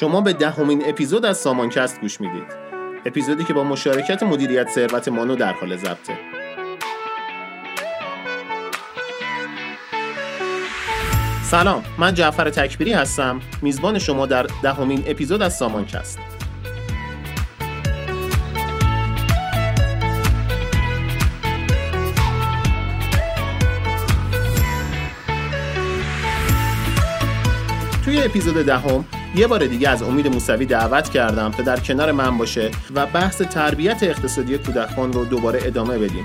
شما به دهمین اپیزود از سامانکست گوش می‌دید. اپیزودی که با مشارکت مدیریت ثروت مانو در حال ضبطه. سلام من جعفر تکبیری هستم. میزبان شما در دهمین اپیزود از سامانکست. توی اپیزود دهم یه بار دیگه از امید موسوی دعوت کردم تا در کنار من باشه و بحث تربیت اقتصادی کودکان رو دوباره ادامه بدیم.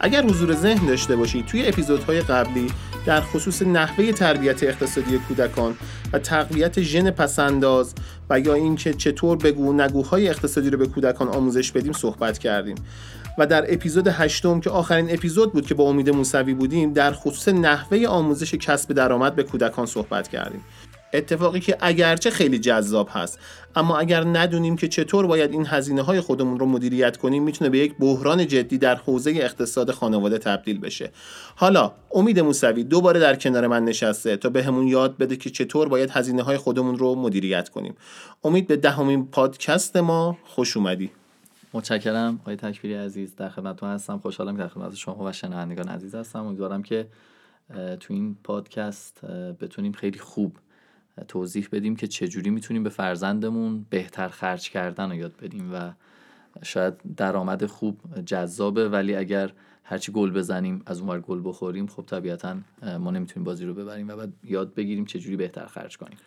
اگر حضور ذهن داشته باشید توی اپیزودهای قبلی در خصوص نحوه تربیت اقتصادی کودکان و تقویت ژن پسنداز و یا اینکه چطور بگو نگوهای اقتصادی رو به کودکان آموزش بدیم صحبت کردیم. و در اپیزود هشتم که آخرین اپیزود بود که با امید موسوی بودیم در خصوص نحوه آموزش کسب درآمد به کودکان صحبت کردیم. اتفاقی که اگرچه خیلی جذاب هست اما اگر ندونیم که چطور باید این هزینه های خودمون رو مدیریت کنیم می‌تونه به یک بحران جدی در حوزه اقتصاد خانواده تبدیل بشه. حالا امید موسوی دوباره در کنار من نشسته تا بهمون یاد بده که چطور باید هزینه های خودمون رو مدیریت کنیم. امید به دهمین پادکست ما خوش اومدی. متشکرم. آقای تکبیری عزیز در خدمتتون هستم. خوشحالم که در خدمت شما و شنوندگان عزیز هستم. امیدوارم که تو این پادکست بتونیم خیلی خوب توضیح بدیم که چجوری می‌تونیم به فرزندمون بهتر خرج کردن رو یاد بدیم و شاید درآمد خوب جذابه ولی اگر هرچی گل بزنیم از اونور گل بخوریم خب طبیعتا ما نمی‌تونیم بازی رو ببریم و بعد یاد بگیریم چجوری بهتر خرج کنیم.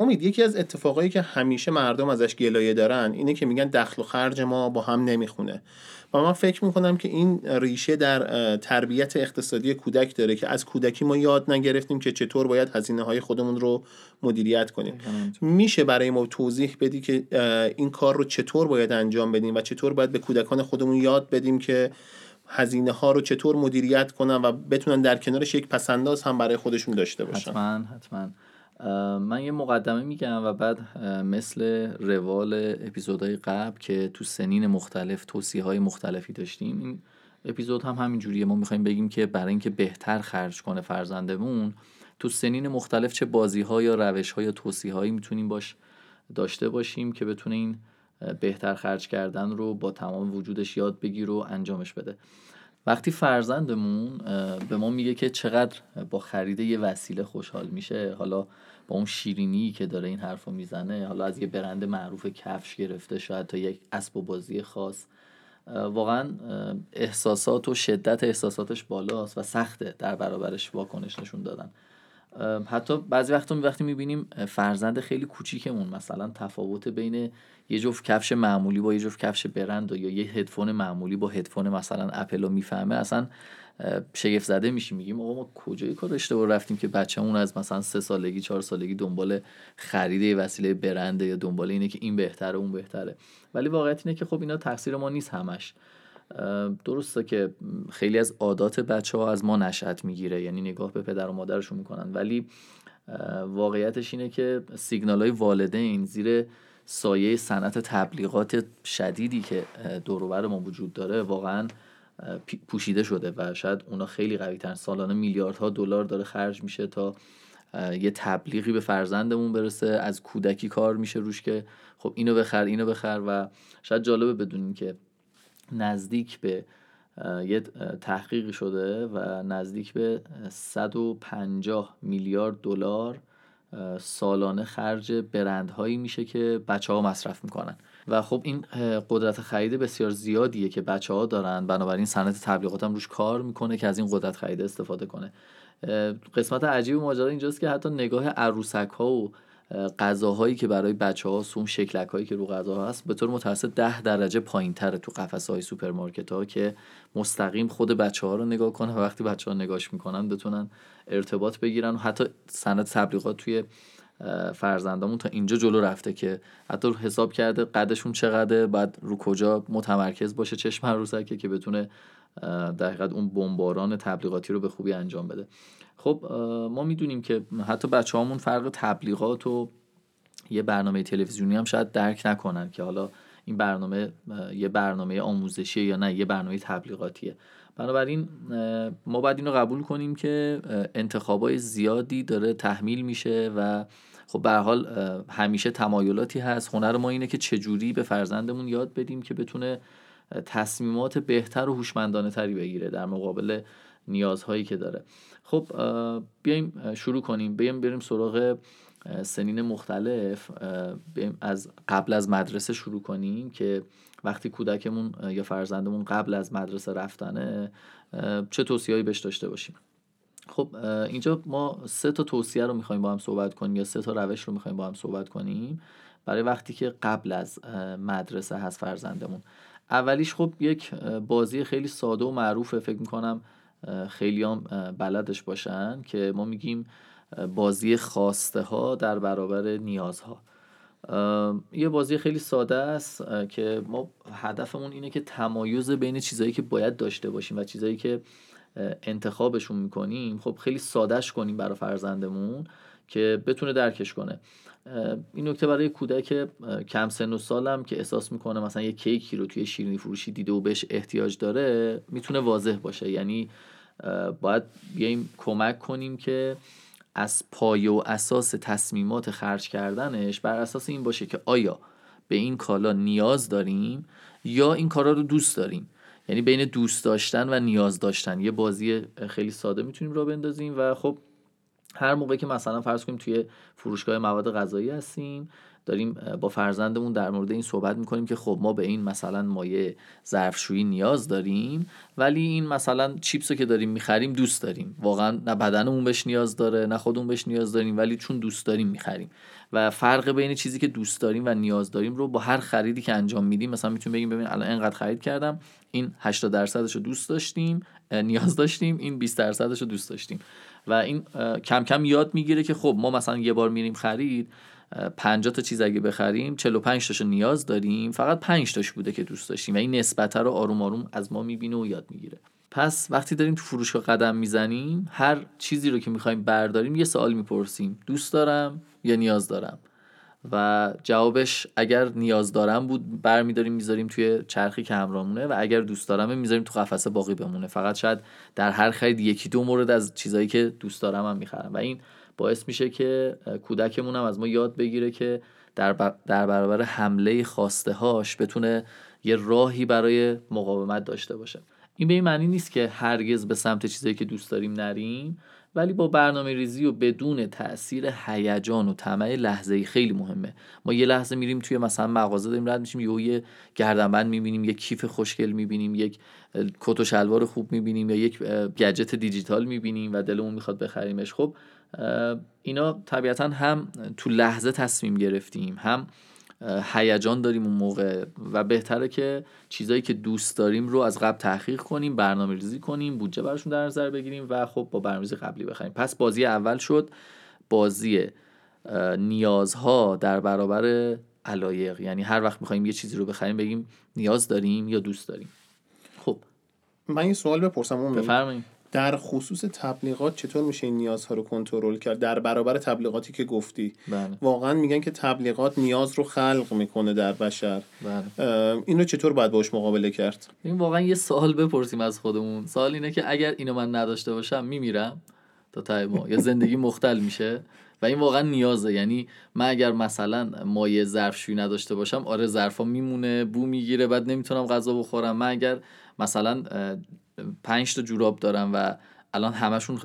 امید یکی از اتفاقایی که همیشه مردم ازش گلایه دارن اینه که میگن دخل و خرج ما با هم نمی‌خونه. و من فکر می‌کنم که این ریشه در تربیت اقتصادی کودک داره که از کودکی ما یاد نگرفتیم که چطور باید هزینه های خودمون رو مدیریت کنیم. میشه برای ما توضیح بدی که این کار رو چطور باید انجام بدیم و چطور باید به کودکان خودمون یاد بدیم که هزینه ها رو چطور مدیریت کنن و بتونن در کنارش یک پسنداز هم برای خودشون داشته باشن. حتما حتما. من یه مقدمه میگم و بعد مثل روال اپیزودهای قبل که تو سنین مختلف توصیه های مختلفی داشتیم این اپیزود هم همین جوریه. ما می‌خوایم بگیم که برای اینکه بهتر خرج کنه فرزندمون تو سنین مختلف چه بازی ها یا روش ها یا توصیه هایی می‌تونیم باش داشته باشیم که بتونه این بهتر خرج کردن رو با تمام وجودش یاد بگیر و انجامش بده. وقتی فرزندمون به ما میگه که چقدر با خرید یه وسیله خوشحال میشه حالا با اون شیرینی که داره این حرف رو می‌زنه حالا از یه برند معروف کفش گرفته شاید تا یک اسب و بازی خاص. واقعا احساسات و شدت احساساتش بالاست و سخته در برابرش واکنش نشون دادن. حتی بعضی وقتا وقتی می‌بینیم فرزند خیلی کوچیکمون مثلا تفاوت بین یه جفت کفش معمولی با یه جفت کفش برند و یا یه هدفون معمولی با هدفون مثلا اپل رو می‌فهمه اصلا شگفت زده میشیم میگیم آقا ما کجای کار اشتباه رفتیم که بچه‌مون از مثلا سه سالگی چهار سالگی دنبال خرید وسیله برنده یا دنبال اینه که این بهتره اون بهتره. ولی واقعیت اینه که خب اینا تقصیر ما نیست همش. درسته که خیلی از عادات بچه ها از ما نشأت می‌گیره یعنی نگاه به پدر و مادرشون می‌کنن. ولی واقعیتش اینه که سیگنال های والدین زیر سایه صنعت تبلیغات شدیدی که دوروبر ما وجود داره واقعا پوشیده شده و شاید اونا خیلی قوی تر سالانه میلیاردها دلار داره خرج میشه تا یه تبلیغی به فرزندمون برسه. از کودکی کار میشه روش که خب اینو بخر اینو بخر و شاید جالبه بدونیم که نزدیک به یه تحقیقی شده و نزدیک به 150 میلیارد دلار سالانه خرج برندهایی میشه که بچه ها مصرف می‌کنن. و خب این قدرت خرید بسیار زیادیه که بچه ها دارن. بنابراین صنعت تبلیغات هم روش کار می‌کنه که از این قدرت خرید استفاده کنه. قسمت عجیب ماجرا اینجاست که حتی نگاه عروسک ها و غذاهایی که برای بچه ها اون شکلک هایی که رو غذا هست به طور متوسط ده درجه پایین تره تو قفسه های سوپرمارکت ها که مستقیم خود بچه ها رو نگاه کنه و وقتی بچه ها نگاش می‌کنن بتونن ارتباط بگیرن و حتی صنعت تبلیغات توی فرزندامون تا اینجا جلو رفته که حتی حساب کرده قدشون چقدره بعد رو کجا متمرکز باشه چشم عروسکه که بتونه در حقیقت اون بمباران تبلیغاتی رو به خوبی انجام بده. خب ما می‌دونیم که حتی بچه هامون فرق تبلیغات و یه برنامه تلویزیونی هم شاید درک نکنن که حالا این برنامه یه برنامه آموزشی یا نه یه برنامه تبلیغاتیه. بنابراین ما باید اینو قبول کنیم که انتخابای زیادی داره تحمیل میشه و خب به حال همیشه تمایلاتی هست. هنر ما اینه که چجوری به فرزندمون یاد بدیم که بتونه تصمیمات بهتر و هوشمندانه تری بگیره در مقابل نیازهایی که داره. خب بیایم شروع کنیم. بیایم بریم سراغ سنین مختلف از قبل از مدرسه شروع کنیم که وقتی کودکمون یا فرزندمون قبل از مدرسه رفتنه چه توصیه‌ای بهش داشته باشیم. خب اینجا ما سه تا توصیه رو می‌خوایم با هم صحبت کنیم یا سه تا روش رو می‌خوایم با هم صحبت کنیم برای وقتی که قبل از مدرسه هست فرزندمون. اولیش خب یک بازی خیلی ساده و معروفه. فکر می‌کنم خیلی هم بلدش باشن که ما میگیم بازی خواسته ها در برابر نیازها. یه بازی خیلی ساده است که ما هدفمون اینه که تمایز بین چیزهایی که باید داشته باشیم و چیزهایی که انتخابشون می‌کنیم خب خیلی سادهش کنیم برای فرزندمون که بتونه درکش کنه. این نکته برای کودک کم سن و سالم که احساس می‌کنه مثلا یه کیکی رو توی شیرینی فروشی دیده و بهش احتیاج داره می‌تونه واضح باشه. یعنی باید بیایم کمک کنیم که از پایه و اساس تصمیمات خرج کردنش بر اساس این باشه که آیا به این کالا نیاز داریم یا این کارا رو دوست داریم. یعنی بین دوست داشتن و نیاز داشتن. یه بازی خیلی ساده می‌تونیم را بندازیم و خب هر موقع که مثلا فرض کنیم توی فروشگاه مواد غذایی هستیم داریم با فرزندمون در مورد این صحبت می‌کنیم که خب ما به این مثلا مایه ظرفشویی نیاز داریم ولی این مثلا چیپس که داریم می‌خریم دوست داریم. واقعا نه بدنمون بهش نیاز داره نه خودمون بهش نیاز داریم ولی چون دوست داریم می‌خریم. و فرق بین چیزی که دوست داریم و نیاز داریم رو با هر خریدی که انجام میدیم مثلا می‌تونیم بگیم ببین الان اینقدر خرید کردم این 80 درصدش رو دوست داشتیم نیاز داشتیم این 20 درصدش رو دوست داشتیم. و این کم کم یاد می‌گیره که خب ما مثلا یه بار میریم خرید 50 تا چیز اگه بخریم 45 تاشو نیاز داریم. فقط 5 تاش بوده که دوست داشتیم. و این نسبت رو آروم آروم از ما می‌بینه و یاد می‌گیره. پس وقتی داریم تو فروشگاه قدم می‌زنیم هر چیزی رو که می‌خوایم برداریم یه سوال می‌پرسیم. دوست دارم یا نیاز دارم؟ و جوابش اگر نیاز دارم بود برمیداریم می‌ذاریم توی چرخی که همراهمونه و اگر دوست دارم می‌ذاریم تو قفسه باقی بمونه. فقط شاید در هر خرید یکی دو مورد از چیزایی که دوست دارم هم می‌خرم. و این باعث میشه که کودکمون هم از ما یاد بگیره که در, در برابر حمله خواسته هاش بتونه یه راهی برای مقاومت داشته باشه. این به این معنی نیست که هرگز به سمت چیزایی که دوست داریم نریم ولی با برنامه ریزی و بدون تاثیر هیجان و طمع لحظه ای خیلی مهمه. ما یه لحظه میریم توی مثلا مغازه داریم رد میشیم یهو یه گردنبند می‌بینیم یک کیف خوشگل می‌بینیم یک کت و شلوار خوب می‌بینیم یا یک گجت دیجیتال می‌بینیم و دلمون می‌خواد بخریمش. خب اینا طبیعتا هم تو لحظه تصمیم گرفتیم هم هیجان داریم اون موقع و بهتره که چیزایی که دوست داریم رو از قبل تحقیق کنیم برنامه ریزی کنیم بودجه براشون در نظر بگیریم و خب با برنامه قبلی بخریم. پس بازی اول شد بازی نیازها در برابر علایق. یعنی هر وقت می‌خوایم یه چیزی رو بخریم بگیم نیاز داریم یا دوست داریم. خب. من این سوال بپرسم بفرمایید. در خصوص تبلیغات چطور میشه این نیازها رو کنترل کرد؟ در برابر تبلیغاتی که گفتی. بله. واقعا میگن که تبلیغات نیاز رو خلق می‌کنه در بشر. بله. اینو چطور باید باش مقابله کرد؟ این واقعا یه سوال بپرسیم از خودمون. سوال اینه که اگر اینو من نداشته باشم میمیرم تا تای ما. یا زندگی مختل میشه. و این واقعا نیازه. یعنی من اگر مثلا مایه ظرفشویی نداشته باشم آره ظرفا میمونه بو می‌گیره بعد نمی‌تونم غذا بخورم. من اگر مثلا پنج تا جوراب دارم و الان همشون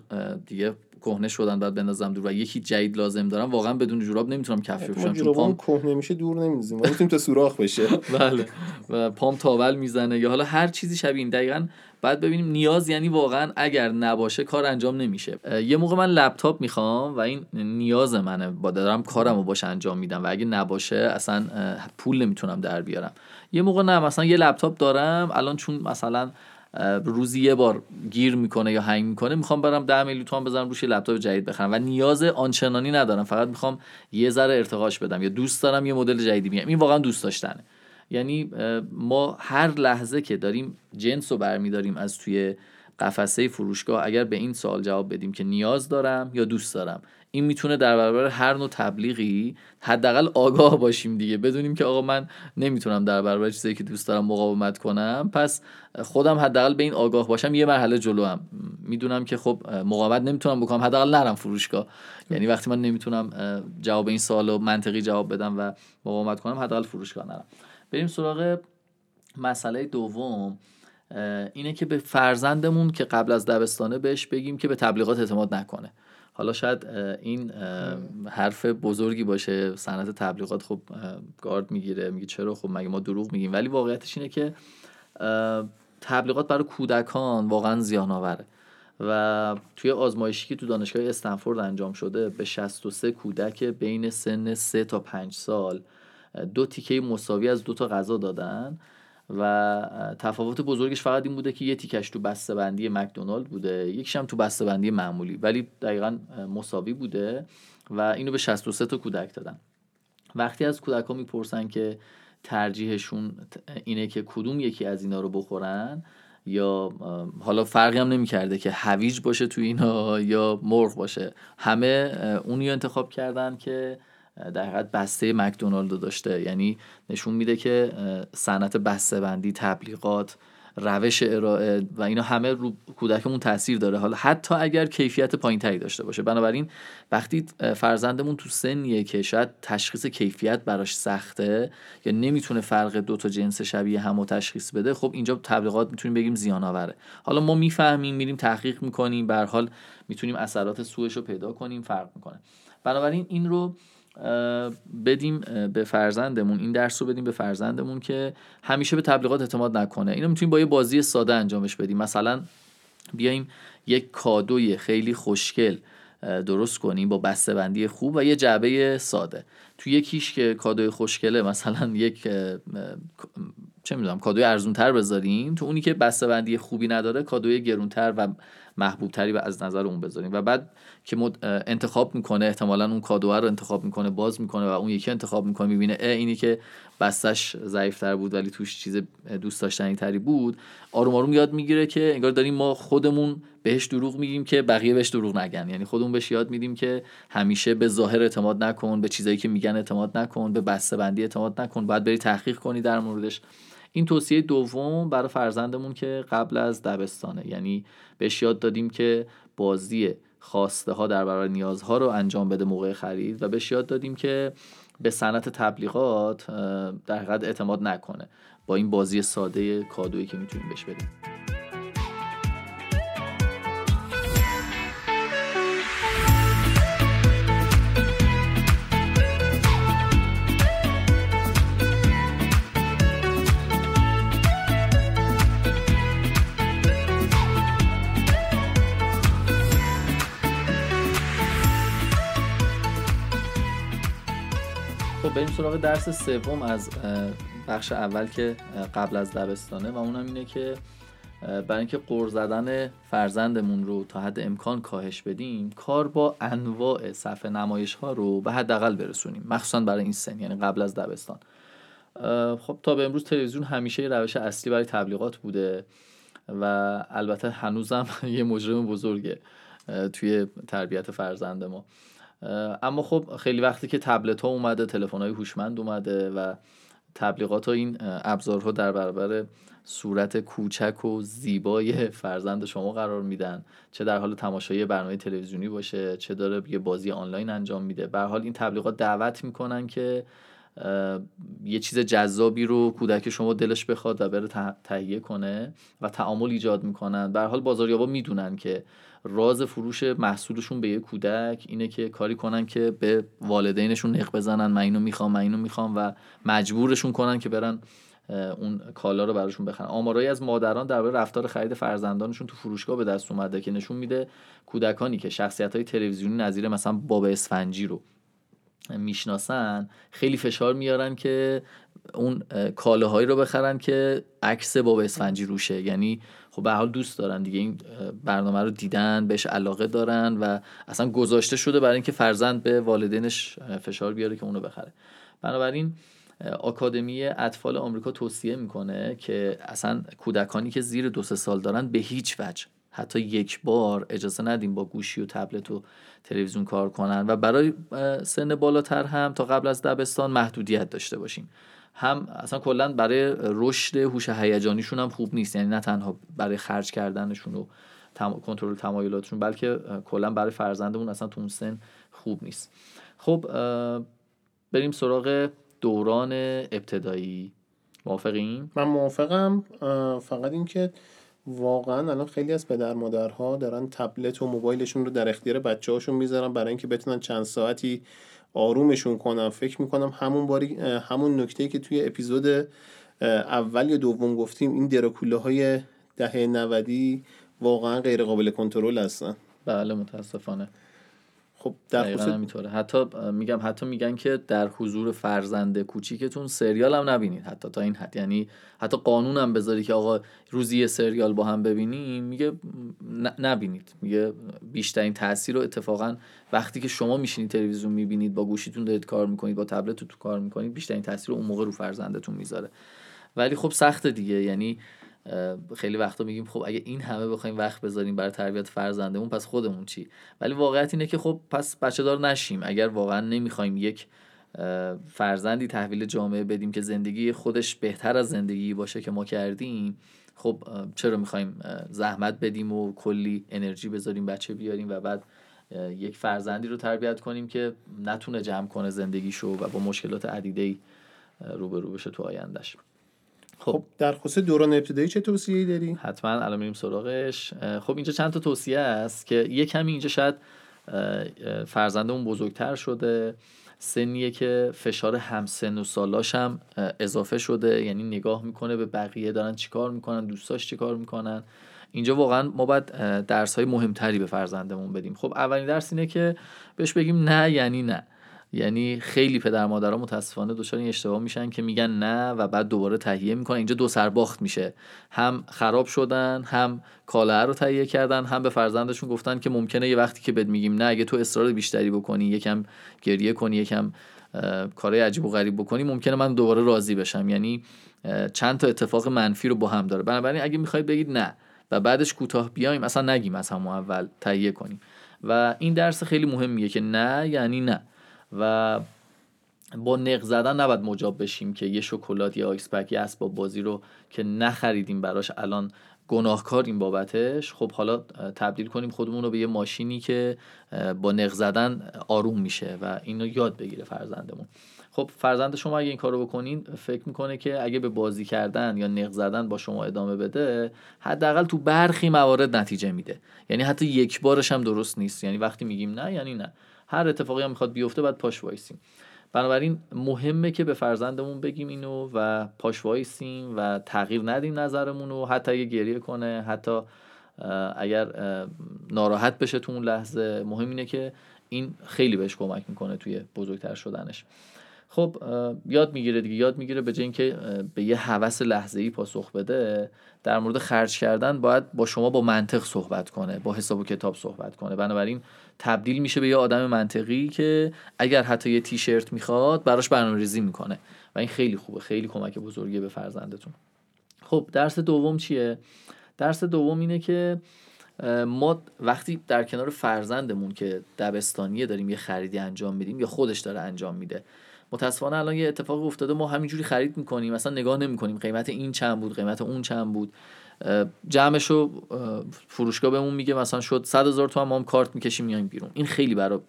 دیگه کهنه شدن بعد بندازم دور و یکی جدید لازم دارم واقعا بدون جوراب نمی‌تونم کفش بپوشم چون پام کهنه میشه دور نمیزیم می‌تونیم تا سوراخ بشه. بله. و پام تاول می‌زنه یا حالا هر چیزی شبیه این. دقیقا بعد ببینیم نیاز یعنی واقعا اگر نباشه کار انجام نمیشه. یه موقع من لپتاپ می‌خوام و این نیاز منه. با دارم کارم رو باش انجام میدم و اگه نباشه اصلا پول نمی‌تونم در بیارم. یه موقع نه مثلا یه لپتاپ دارم الان چون مثلا روزی یه بار گیر می‌کنه یا هنگ می‌کنه می‌خوام برم 10 میلیون تومان بزنم روش لپتاپ جدید بخرم. و نیاز آنچنانی ندارم. فقط می‌خوام یه ذره ارتقاش بدم. یا دوست دارم یه مدل جدیدی بیام این واقعا دوست یعنی ما هر لحظه که داریم جنس رو برمیداریم از توی قفسه فروشگاه اگر به این سوال جواب بدیم که نیاز دارم یا دوست دارم. این می‌تونه در برابر هر نوع تبلیغی حداقل آگاه باشیم دیگه. بدونیم که آقا من نمی‌تونم در برابر چیزی که دوست دارم مقاومت کنم. پس خودم حداقل به این آگاه باشم. یه مرحله جلو هم می‌دونم که خب مقاومت نمی‌تونم بکنم. حداقل نرم فروشگاه. یعنی وقتی من نمی‌تونم جواب این سوال رو منطقی جواب بدم و مقاومت کنم حداقل فروشگاه نرم. بریم سراغ مسئله دوم. اینه که به فرزندمون که قبل از دبستانه بهش بگیم که به تبلیغات اعتماد نکنه. حالا شاید این حرف بزرگی باشه صنعت تبلیغات خب گارد می‌گیره میگه چرا؟ خب مگه ما دروغ میگیم. ولی واقعیتش اینه که تبلیغات برای کودکان واقعا زیان آوره و توی آزمایشی که تو دانشگاه استنفورد انجام شده به 63 کودک بین سن 3 تا 5 سال دو تیکه مساوی از دو تا غذا دادن. و تفاوت بزرگش فقط این بوده که یه تیکش تو بسته بندی مکدونالد بوده یکیش هم تو بسته بندی معمولی ولی دقیقا مساوی بوده و اینو به 63 تا کودک دادن. وقتی از کودک ها می‌پرسن که ترجیحشون اینه که کدوم یکی از اینا رو بخورن یا حالا فرقی هم نمی‌کرده که هویج باشه تو اینا یا مرغ باشه همه اونی انتخاب کردن که در حقیقت بسته مکدونالد داشته. یعنی نشون میده که صنعت بسته بندی تبلیغات روش ارائه و اینا همه رو کودکمون تاثیر داره. حالا حتی اگر کیفیت پایین تری داشته باشه. بنابراین وقتی فرزندمون تو سنیه که شاید تشخیص کیفیت براش سخته یا نمی‌تونه فرق دو تا جنس شبیه هم و تشخیص بده خب اینجا تبلیغات می‌تونیم بگیم زیان آوره. حالا ما می‌فهمیم میریم تحقیق می‌کنیم به حال می‌تونیم اثرات سوءش رو پیدا کنیم فرق می‌کنه. بنابراین این رو بدیم به فرزندمون. این درس رو بدیم به فرزندمون که همیشه به تبلیغات اعتماد نکنه. اینو می‌تونیم با یه بازی ساده انجامش بدیم. مثلا بیایم یک کادوی خیلی خوشگل درست کنیم با بندی خوب و یه جعبه ساده. تو یکیش که کادوی خوشگله مثلا یک چه می‌دونم کادوی ارزون تر بذاریم. تو اونی که بندی خوبی نداره کادوی گرونتر و محبوب تری از نظر اون بذاریم. و بعد که انتخاب می‌کنه احتمالا اون کادو رو انتخاب می‌کنه باز می‌کنه و اون یکی انتخاب می‌کنه می‌بینه اه اینی که بستش ضعیفتر بود ولی توش چیز دوست داشتنی تری بود. آروم آروم یاد می‌گیره که انگار داریم ما خودمون بهش دروغ میگیم که بقیه بهش دروغ نگن. یعنی خودمون بهش یاد میدیم که همیشه به ظاهر اعتماد نکن به چیزایی که میگن اعتماد نکن به بسته بندی اعتماد نکن باید بری تحقیق کنی در موردش. این توصیه دوم برای فرزندمون که قبل از دبستانه. یعنی بهش یاد دادیم که بازی خواسته ها در برابر نیازها رو انجام بده موقع خرید و بهش یاد دادیم که به صنعت تبلیغات در حقیقت اعتماد نکنه با این بازی ساده کادویی که می‌تونیم بهش بدیم. سراغ درس سوم از بخش اول که قبل از دبستانه و اونم اینه که برای اینکه قور زدن فرزندمون رو تا حد امکان کاهش بدیم کار با انواع صفحه نمایش ها رو به حداقل برسونیم مخصوصا برای این سن یعنی قبل از دبستان. خب تا به امروز تلویزیون همیشه روش اصلی برای تبلیغات بوده و البته هنوزم یه مجرم بزرگه توی تربیت فرزند ما. اما خب خیلی وقتی که تبلت ها اومده تلفن های هوشمند اومده و تبلیغات ها این ابزارها در برابر صورت کوچک و زیبای فرزند شما قرار میدن. چه در حال تماشای برنامه تلویزیونی باشه چه داره یه بازی آنلاین انجام میده. به حال این تبلیغات دعوت می‌کنن که یه چیز جذابی رو کودک شما دلش بخواد و بره تهیه کنه و تعامل ایجاد می‌کنن. به حال بازاریابا می‌دونن که راز فروش محصولشون به یه کودک اینه که کاری کنن که به والدینشون نق بزنن من اینو می‌خوام من اینو می‌خوام و مجبورشون کنن که برن اون کالا رو براشون بخرن. آمارایی از مادران درباره رفتار خرید فرزندانشون تو فروشگاه به دست اومده که نشون میده کودکانی که شخصیت های تلویزیونی نظیر مثلا باب اسفنجی رو می‌شناسن خیلی فشار میارن که اون کالاهایی رو بخرن که عکس باب اسفنجی روشه. یعنی خب به حال دوست دارن دیگه این برنامه رو دیدن بهش علاقه دارن و اصلا گذاشته شده برای اینکه فرزند به والدینش فشار بیاره که اونو بخره. بنابراین آکادمی اطفال آمریکا توصیه می‌کنه که اصلا کودکانی که زیر دو سه سال دارن به هیچ وجه حتی یک بار اجازه ندیم با گوشی و تبلت و تلویزیون کار کنن و برای سن بالاتر هم تا قبل از دبستان محدودیت داشته باشیم. هم اصلا کلا برای رشد هوش هیجانیشون هم خوب نیست. یعنی نه تنها برای خرج کردنشون و کنترل تمایلاتشون بلکه کلا برای فرزندمون اصلا تو اون سن خوب نیست. خب بریم سراغ دوران ابتدایی. موافقین؟ من موافقم. فقط اینکه واقعا الان خیلی از پدر مادرها دارن تبلت و موبایلشون رو در اختیار بچه هاشون می‌ذارن برای اینکه بتونن چند ساعتی آرومشون کنم. فکر می‌کنم همون باری همون نکته که توی اپیزود اول یا دوم گفتیم این دراکوله های دهه نودی واقعا غیر قابل کنترل هستن. بله متاسفانه. خب در خصوص حتی میگم حتی میگن که در حضور فرزند کوچیکتون سریال هم نبینید. حتی تا این حد. یعنی حتی قانون هم بذاری که آقا روزی یه سریال با هم ببینیم میگه نبینید. میگه بیشترین تاثیر رو اتفاقا وقتی که شما میشینید تلویزیون می‌بینید با گوشیتون دارید کار می‌کنید با تبلتتون تو کار می‌کنید بیشترین تاثیر رو اون موقع رو فرزندتون می‌ذاره. ولی خب سخته دیگه. یعنی خیلی وقتا میگیم خب اگه این همه بخوایم وقت بذاریم برای تربیت فرزندمون پس خودمون چی؟ ولی واقعیت اینه که خب پس بچه دار نشیم. اگر واقعا نمی‌خوایم یک فرزندی تحویل جامعه بدیم که زندگی خودش بهتر از زندگی باشه که ما کردیم خب چرا می‌خوایم زحمت بدیم و کلی انرژی بذاریم بچه بیاریم و بعد یک فرزندی رو تربیت کنیم که نتونه جمع کنه زندگیشو و با مشکلات عدیده روبرو بشه تو آیندهش؟ خب, خب در خصوص دوران ابتدایی چه توصیه‌ای داری؟ حتما الان میریم سراغش. خب اینجا چند تا توصیه است که یه کمی اینجا شاید فرزندمون بزرگتر شده. سنیه که فشار همسن و سالاش هم اضافه شده. یعنی نگاه می‌کنه به بقیه دارن چیکار می‌کنن دوستاش چیکار می‌کنن. اینجا واقعا ما باید درس های مهمتری به فرزندمون بدیم. خب اولین درس اینه که بهش بگیم نه یعنی نه. یعنی خیلی پدر مادرها متاسفانه دچار این اشتباه میشن که میگن نه و بعد دوباره تهیه می‌کنن. اینجا دو سرباخت میشه. هم خراب شدن هم کالا رو تهیه کردن هم به فرزندشون گفتن که ممکنه یه وقتی که بهت میگیم نه اگه تو اصرار بیشتری بکنی یکم گریه کنی یکم کارهای عجیب و غریب بکنی ممکنه من دوباره راضی بشم. یعنی چند تا اتفاق منفی رو با هم داره. بنابراین اگه می‌خواید بگید نه و بعدش کوتاه بیایم اصلا نگیم از همون اول تهیه کنیم. و این درس خیلی مهمیه که نه یعنی نه. و با نق زدن نباید مجاب بشیم که یه شکلات یا آیس پک یا اسباب بازی رو که نخریدیم براش الان گناهکاریم بابتش. خب حالا تبدیل کنیم خودمون رو به یه ماشینی که با نق زدن آروم میشه و اینو یاد بگیره فرزندمون. خب فرزند شما اگه این کارو بکنین فکر می‌کنه که اگه به بازی کردن یا نق زدن با شما ادامه بده حداقل تو برخی موارد نتیجه میده. یعنی حتی یک بارش هم درست نیست. یعنی وقتی میگیم نه یعنی نه. هر اتفاقی هم می‌خواد بیفته باید پاش وایسیم. بنابراین مهمه که به فرزندمون بگیم اینو و پاش وایسیم و تغییر ندیم نظرمون رو. حتی اگه گریه کنه حتی اگر ناراحت بشه تو اون لحظه مهم اینه که این خیلی بهش کمک می‌کنه توی بزرگتر شدنش. خب یاد می‌گیره دیگه. یاد می‌گیره به جای اینکه به یه هوس لحظه ای پاسخ بده در مورد خرج کردن باید با شما با منطق صحبت کنه با حساب و کتاب صحبت کنه. بنابراین تبدیل میشه به یه آدم منطقی که اگر حتی یه تیشرت می‌خواد براش برنامه‌ریزی می‌کنه. و این خیلی خوبه. خیلی کمک بزرگی به فرزندتون. خب درس دوم چیه؟ درس دوم اینه که ما وقتی در کنار فرزندمون که دبستانیه داریم یه خریدی انجام میدیم یا خودش داره انجام میده متاسفانه الان یه اتفاق افتاده ما همینجوری خرید می‌کنیم مثلا نگاه نمی‌کنیم. قیمت این چند بود قیمت اون چند بود. جمعش رو فروشگاه بهمون میگه مثلا شد 100 هزار تومن ما هم کارت می‌کشیم میایم بیرون. این خیلی برای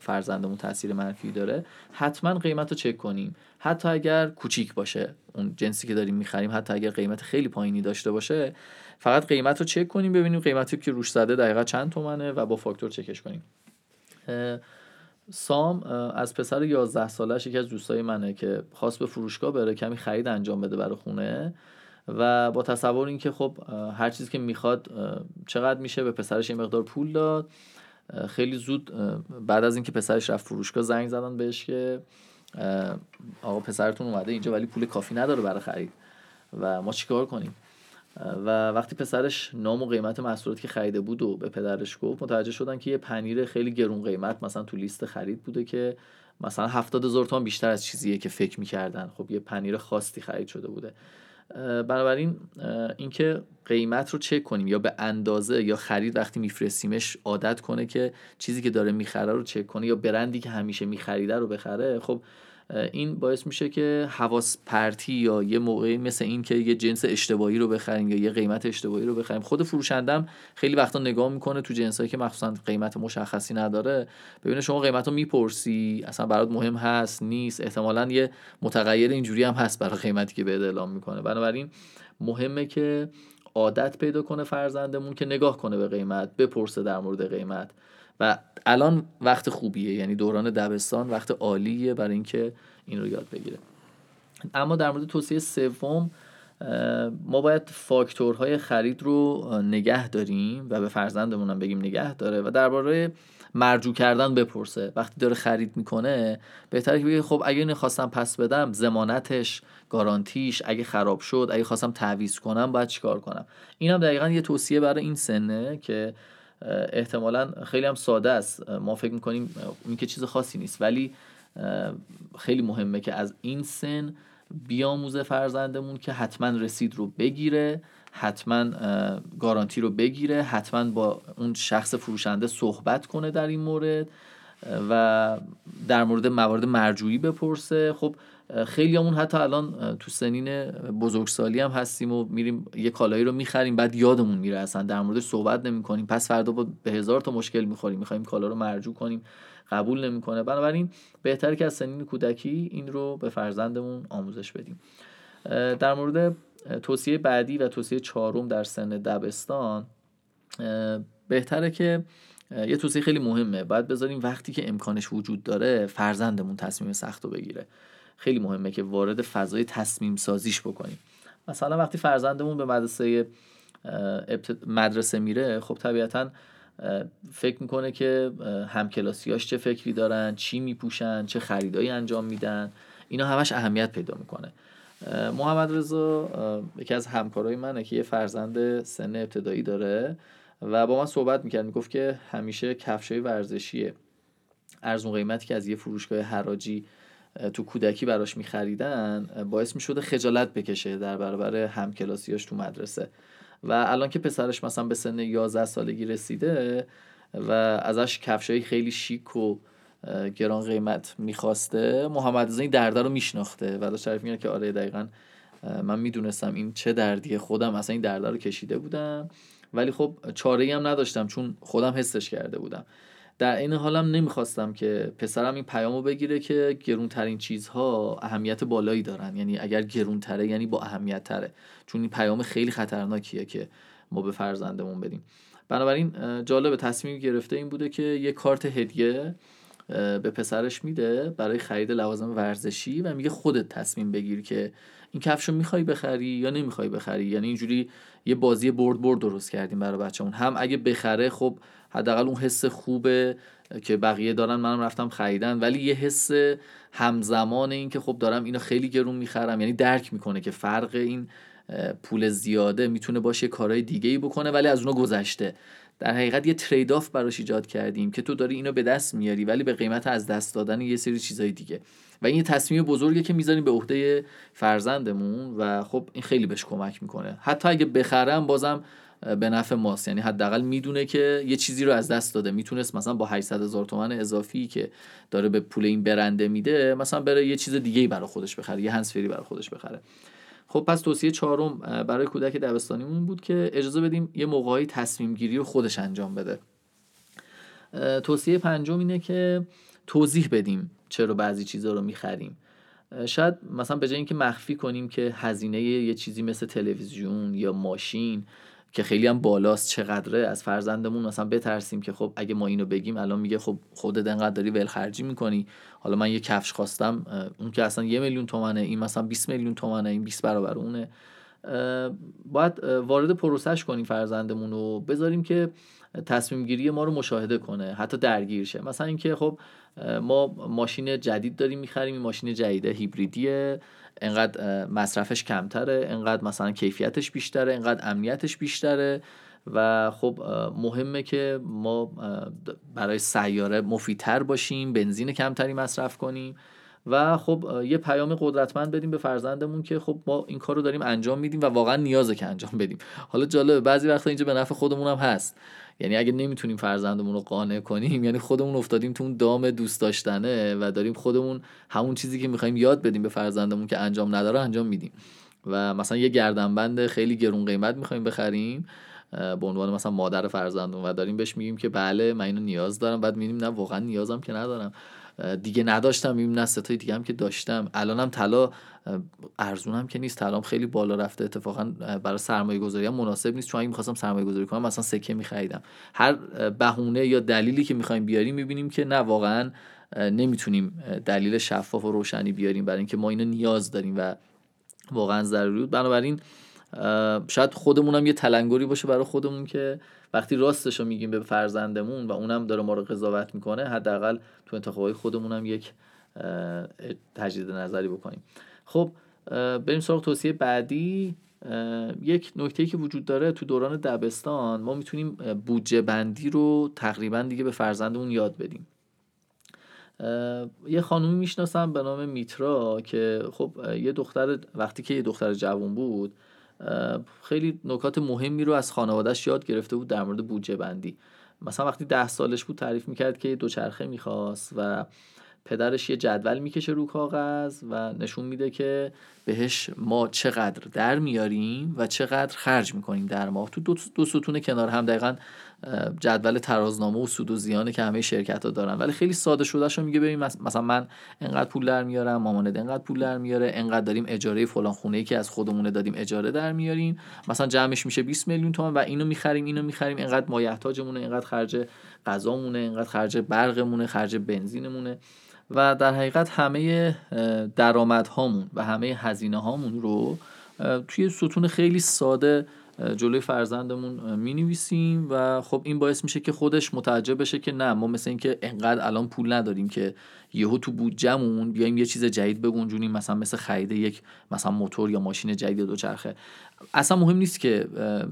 فرزندمون تاثیر منفی داره. حتما قیمت رو چک کنیم. حتی اگر کوچیک باشه اون جنسی که داریم می‌خریم حتی اگر قیمت خیلی پایینی داشته باشه فقط قیمت رو چک کنیم ببینیم قیمتی که روش زده دقیقا چند تومنه و با فاکتور چکش کنیم. سام از پسر 11 سالش یکی از دوستای منه که خواست به فروشگاه بره کمی خرید انجام بده برای خونه. و با تصور اینکه خب هر چیزی که می‌خواد چقدر میشه به پسرش یه مقدار پول داد. خیلی زود بعد از اینکه پسرش رفت فروشگاه زنگ زدن بهش که آقا پسرتون اومده اینجا ولی پول کافی نداره برای خرید. و ما چیکار کنیم؟ و وقتی پسرش نام و قیمت محصولاتی که خریده بود و به پدرش گفت متوجه شدن که یه پنیر خیلی گرون قیمت مثلا تو لیست خرید بوده که مثلا هفتاد هزار تومان بیشتر از چیزیه که فکر می‌کردن. خب یه پنیر خاصی خرید شده بوده. بنابراین اینکه قیمت رو چک کنیم یا به اندازه یا خرید وقتی میفرستیمش عادت کنه که چیزی که داره می‌خره رو چک کنه یا برندی که همیشه میخریده رو بخره خب این باعث میشه که حواس پرتی یا یه موقعی مثل این که یه جنس اشتباهی رو بخریم یا یه قیمت اشتباهی رو بخریم خود فروشندم خیلی وقتا نگاه می‌کنه تو جنسایی که مخصوصا قیمت مشخصی نداره ببینه شما قیمت رو می‌پرسی اصلا برات مهم هست نیست احتمالا یه متغیر اینجوری هم هست برای قیمتی که بهت اعلام می‌کنه. بنابراین مهمه که عادت پیدا کنه فرزندمون که نگاه کنه به قیمت بپرسه در مورد قیمت. و الان وقت خوبیه. یعنی دوران دبستان وقت عالیه برای اینکه این رو یاد بگیره. اما در مورد توصیه سوم ما باید فاکتورهای خرید رو نگه داریم و به فرزندمون هم بگیم نگه داره و درباره مرجو کردن بپرسه. وقتی داره خرید می‌کنه بهتره که بگه خب اگه اینو خواستم پس بدم زمانتش گارانتیش اگه خراب شد اگه خواستم تعویض کنم باید چیکار کنم؟ این هم دقیقا یه توصیه برای این سنه که احتمالا خیلی هم ساده است. ما فکر می‌کنیم این که چیز خاصی نیست. ولی خیلی مهمه که از این سن بیاموزه فرزندمون که حتما رسید رو بگیره حتما گارانتی رو بگیره حتما با اون شخص فروشنده صحبت کنه در این مورد و در مورد موارد مرجوعی بپرسه. خب خیلی همون حتی الان تو سنین بزرگسالی هم هستیم و میریم یه کالایی رو می‌خریم بعد یادمون میره اصلا در مورد صحبت نمی کنیم پس فردا با به هزار تا مشکل می‌خوریم. می‌خوایم کالا رو مرجوع کنیم. قبول نمی‌کنه. بنابراین بهتره که از سنین کودکی این رو به فرزندمون آموزش بدیم. در مورد توصیه بعدی و توصیه چهارم در سن دبستان بهتره که یه توصیه خیلی مهمه. باید بذاریم وقتی که امکانش وجود داره فرزندمون تصمیم سخت رو بگیره. خیلی مهمه که وارد فضای تصمیم سازیش بکنیم. مثلا وقتی فرزندمون به مدرسه مدرسه میره خب طبیعتا فکر می‌کنه که همکلاسیاش چه فکری دارن چی میپوشن چه خریدایی انجام میدن. اینا همش اهمیت پیدا می‌کنه. محمد رضا یکی از همکارای منه که یه فرزند سن ابتدایی داره و با من صحبت می‌کرد. می‌گفت که همیشه کفشای ورزشی ارزون قیمتی که از یه فروشگاه حراجی تو کودکی براش میخریدن باعث می‌شده خجالت بکشه در برابر همکلاسیاش تو مدرسه. و الان که پسرش مثلا به سن 11 سالگی رسیده و ازش کفشای خیلی شیک و گران قیمت می‌خواسته محمد رضا این درده رو میشناخته و داشت تعریف که آره دقیقا من می‌دونستم این چه دردیه خودم اصلا این درده رو کشیده بودم. ولی خب چاره هم نداشتم چون خودم حسش کرده بودم. در این حالم نمی‌خواستم که پسرم این پیامو بگیره که گرونترین چیزها اهمیت بالایی دارن. یعنی اگر گرونتره یعنی با اهمیت تره چون این پیام خیلی خطرناکیه که ما به فرزندمون بدیم. بنابراین جالب تصمیم گرفته این بوده که یه کارت هدیه به پسرش میده برای خرید لوازم ورزشی و میگه خودت تصمیم بگیر که این کفش رو می‌خوای بخری یا نمی‌خوای بخری. یعنی اینجوری یه بازی برد برد درست کردیم برای بچه‌مون. هم اگه بخره خب حداقل اون حس خوبه که بقیه دارن منم رفتم خریدن. ولی یه حس همزمان این که خب دارم اینو خیلی گرون می‌خرم. یعنی درک می‌کنه که فرق این پول زیاده می‌تونه باشه کارهای دیگه ای بکنه ولی از اونو گذشته. در حقیقت یه ترید آف براش ایجاد کردیم که تو داری اینو به دست میاری ولی به قیمت از دست دادن یه سری چیزای دیگه. و این تصمیم بزرگه که می‌ذاریم به عهده فرزندمون و خب این خیلی بهش کمک می‌کنه. حتی اگه بخرم بازم به نفع ماست. یعنی حداقل می‌دونه که یه چیزی رو از دست داده. می‌تونست مثلا با 800 هزار تومن اضافی که داره به پول این برنده میده مثلا بره یه چیز دیگه ای برای خودش بخره یه هنسفری برای خودش بخره. خب پس توصیه چهارم برای کودک دبستانیمون بود که اجازه بدیم یه موقعی تصمیم گیری رو خودش انجام بده. توصیه پنجم اینه که توضیح بدیم چرا بعضی چیزا رو می‌خریم. شاید مثلا به جای اینکه مخفی کنیم که هزینه یه چیزی مثل تلویزیون یا ماشین که خیلی هم بالاست چقدره از فرزندمون مثلا بترسیم که خب اگه ما اینو بگیم الان میگه خب خودت انقدر داری ول خرجی می‌کنی. حالا من یه کفش خواستم اون که اصلا یه میلیون تومنه این مثلا 20 میلیون تومنه این 20 برابر اونه. باید وارد پروسش کنیم فرزندمون رو بذاریم که تصمیم گیری ما رو مشاهده کنه حتی درگیر شه. مثلا اینکه خب ما ماشین جدید داریم می‌خریم این ماشین جدیده هیبریدیه. انقدر مصرفش کمتره انقدر مثلا کیفیتش بیشتره انقدر امنیتش بیشتره و خب مهمه که ما برای سیاره مفیدتر باشیم بنزین کمتری مصرف کنیم و خب یه پیام قدرتمند بدیم به فرزندمون که خب ما این کار رو داریم انجام میدیم و واقعا نیازه که انجام بدیم. حالا جالبه بعضی وقتا اینجا به نفع خودمون هم هست. یعنی اگه نمی‌تونیم فرزندمون رو قانع کنیم یعنی خودمون افتادیم تو اون دام دوست داشتنه و داریم خودمون همون چیزی که می‌خوایم یاد بدیم به فرزندمون که انجام نداره انجام میدیم. و مثلا یه گردنبند خیلی گرون قیمت می‌خوایم بخریم به عنوان مثلا مادر فرزندون و داریم بهش میگیم که بله من اینو نیاز دارم. بعد می‌بینیم نه واقعا نیازم که ندارم. دیگه نداشتم می‌بینیم نه ستای دیگه هم که داشتم. الانم طلا ارزونم که نیست. طلام خیلی بالا رفته. اتفاقا برای سرمایه گذاری هم مناسب نیست. چون اگه می‌خواستم سرمایه گذاری کنم مثلا سکه میخریدم. هر بهونه یا دلیلی که می‌خوایم بیاریم می‌بینیم که نه واقعا نمی‌تونیم دلیل شفاف و روشنی بیاریم. برای اینکه ما اینو نیاز داریم و واقعا ضروری بود. بنابراین شاید خودمون هم یه تلنگری باشه برای خودمون که وقتی راستش رو میگیم به فرزندمون و اونم داره ما رو قضاوت می‌کنه حداقل تو انتخابای خودمون هم یک تجدید نظری بکنیم. خب بریم سراغ توصیه بعدی. یک نکته که وجود داره تو دوران دبستان ما می‌تونیم بودجه بندی رو تقریبا دیگه به فرزندمون یاد بدیم. یه خانومی می‌شناسم به نام میترا که خب یه دختر وقتی که یه دختر جوان بود خیلی نکات مهمی رو از خانوادهش یاد گرفته بود در مورد بودجه بندی. مثلا وقتی ده سالش بود تعریف می‌کرد که دوچرخه می‌خواست و پدرش یه جدول می‌کشه رو کاغذ و نشون میده که بهش ما چقدر در میاریم و چقدر خرج می‌کنیم در ماه. تو دو, دو ستون کنار هم دقیقا جدول ترازنامه و سود و زیانه که همه شرکت ها دارن. ولی خیلی ساده شده شو میگه ببین مثلا من انقدر پول در میارم مامانت انقدر پول در میاره انقدر داریم اجاره فلان خونه ای که از خودمونه دادیم اجاره در میاریم. مثلا جمعش میشه 20 میلیون تومان و اینو می‌خریم اینو می‌خریم. انقدر مایحتاجمونه انقدر خرج غذامونه انقدر خرج برقمونه خرج بنزینمونه. و در حقیقت همه درآمدهامون و همه هزینه هامون رو توی ستون خیلی ساده جلوی فرزندمون می نویسیم و خب این باعث میشه که خودش متعجب بشه که نه ما مثل اینکه انقدر الان پول نداریم که یهو تو بودجهمون بیایم یه چیز جدید بگنجونیم مثلا مثل خرید یک مثلا موتور یا ماشین جدید دوچرخه. اصلا مهم نیست که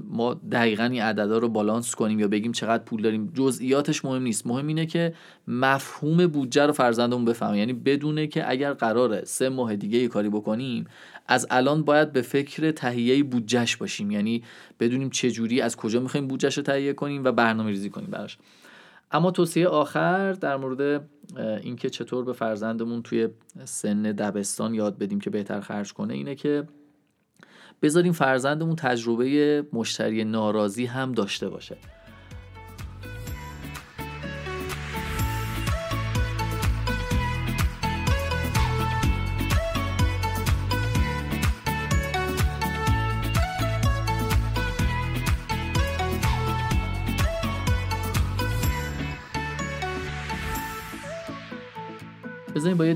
ما دقیقا این عددا رو بالانس کنیم یا بگیم چقدر پول داریم. جزئیاتش مهم نیست. مهم اینه که مفهوم بودجه رو فرزندمون بفهمه. یعنی بدونه که اگر قراره سه ماه دیگه یه کاری بکنیم از الان باید به فکر تهیه بودجهش باشیم. یعنی بدونیم چه جوری از کجا می‌خوایم بودجهش رو تهیه کنیم و برنامه ریزی کنیم براش. اما توصیه آخر در مورد اینکه چطور به فرزندمون توی سن دبستان یاد بدیم که بهتر خرج کنه اینه که بذاریم فرزندمون تجربه مشتری ناراضی هم داشته باشه.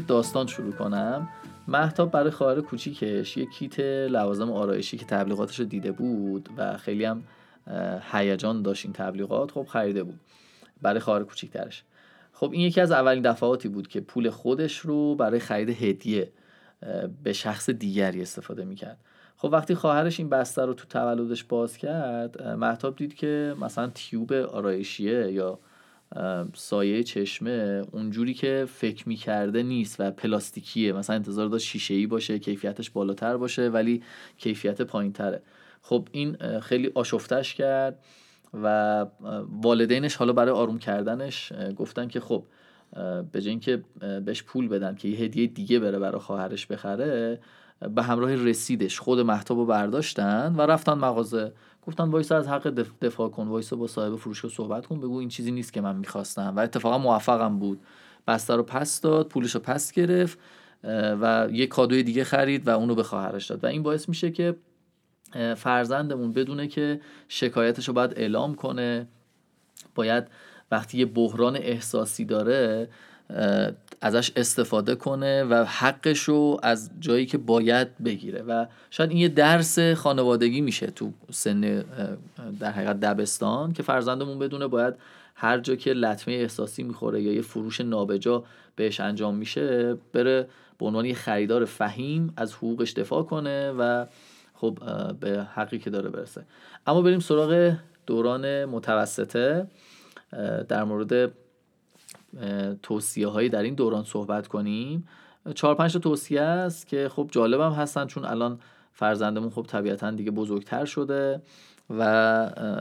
داستان شروع کنم. محتاب برای خواهر کوچیکش یه کیت لوازم آرایشی که تبلیغاتش رو دیده بود و خیلی هم هیجان داشت این تبلیغات خب خریده بود برای خواهر کوچیکترش. خب این یکی از اولین دفعاتی بود که پول خودش رو برای خرید هدیه به شخص دیگری استفاده می‌کرد. خب وقتی خواهرش این بسته رو تو تولدش باز کرد محتاب دید که مثلا تیوب آرایشیه یا سایه چشمه اونجوری که فکر می‌کرده نیست و پلاستیکیه. مثلا انتظار داشت شیشه ای باشه کیفیتش بالاتر باشه ولی کیفیت پایین تره خب این خیلی آشفتش کرد و والدینش حالا برای آروم کردنش گفتن که خب به جای اینکه بهش پول بدن که یه هدیه دیگه بره برای خواهرش بخره به همراه رسیدش. خود محتاب رو برداشتن و رفتن مغازه گفتن وایسا از حق دفاع کن وایسا با صاحب فروشگاه صحبت کن بگو این چیزی نیست که من می‌خواستم. و اتفاقا موفقم بود. بسته رو پس داد پولش رو پس گرفت و یه کادوی دیگه خرید و اونو به خواهرش داد. و این باعث میشه که فرزندمون بدونه که شکایتش رو باید اعلام کنه. باید وقتی یه بحران احساسی داره ازش استفاده کنه و حقش رو از جایی که باید بگیره. و شاید این یه درس خانوادگی میشه تو سن در حقیقت دبستان که فرزندمون بدونه باید هر جا که لطمه احساسی می‌خوره یا یه فروش نابجا بهش انجام میشه بره به عنوان یه خریدار فهیم از حقوقش دفاع کنه و خب به حقی که داره برسه. اما بریم سراغ دوران متوسطه در مورد توصیه هایی در این دوران صحبت کنیم. چهار پنج توصیه است که خب جالبم هستن چون الان فرزندمون خب طبیعتا دیگه بزرگتر شده و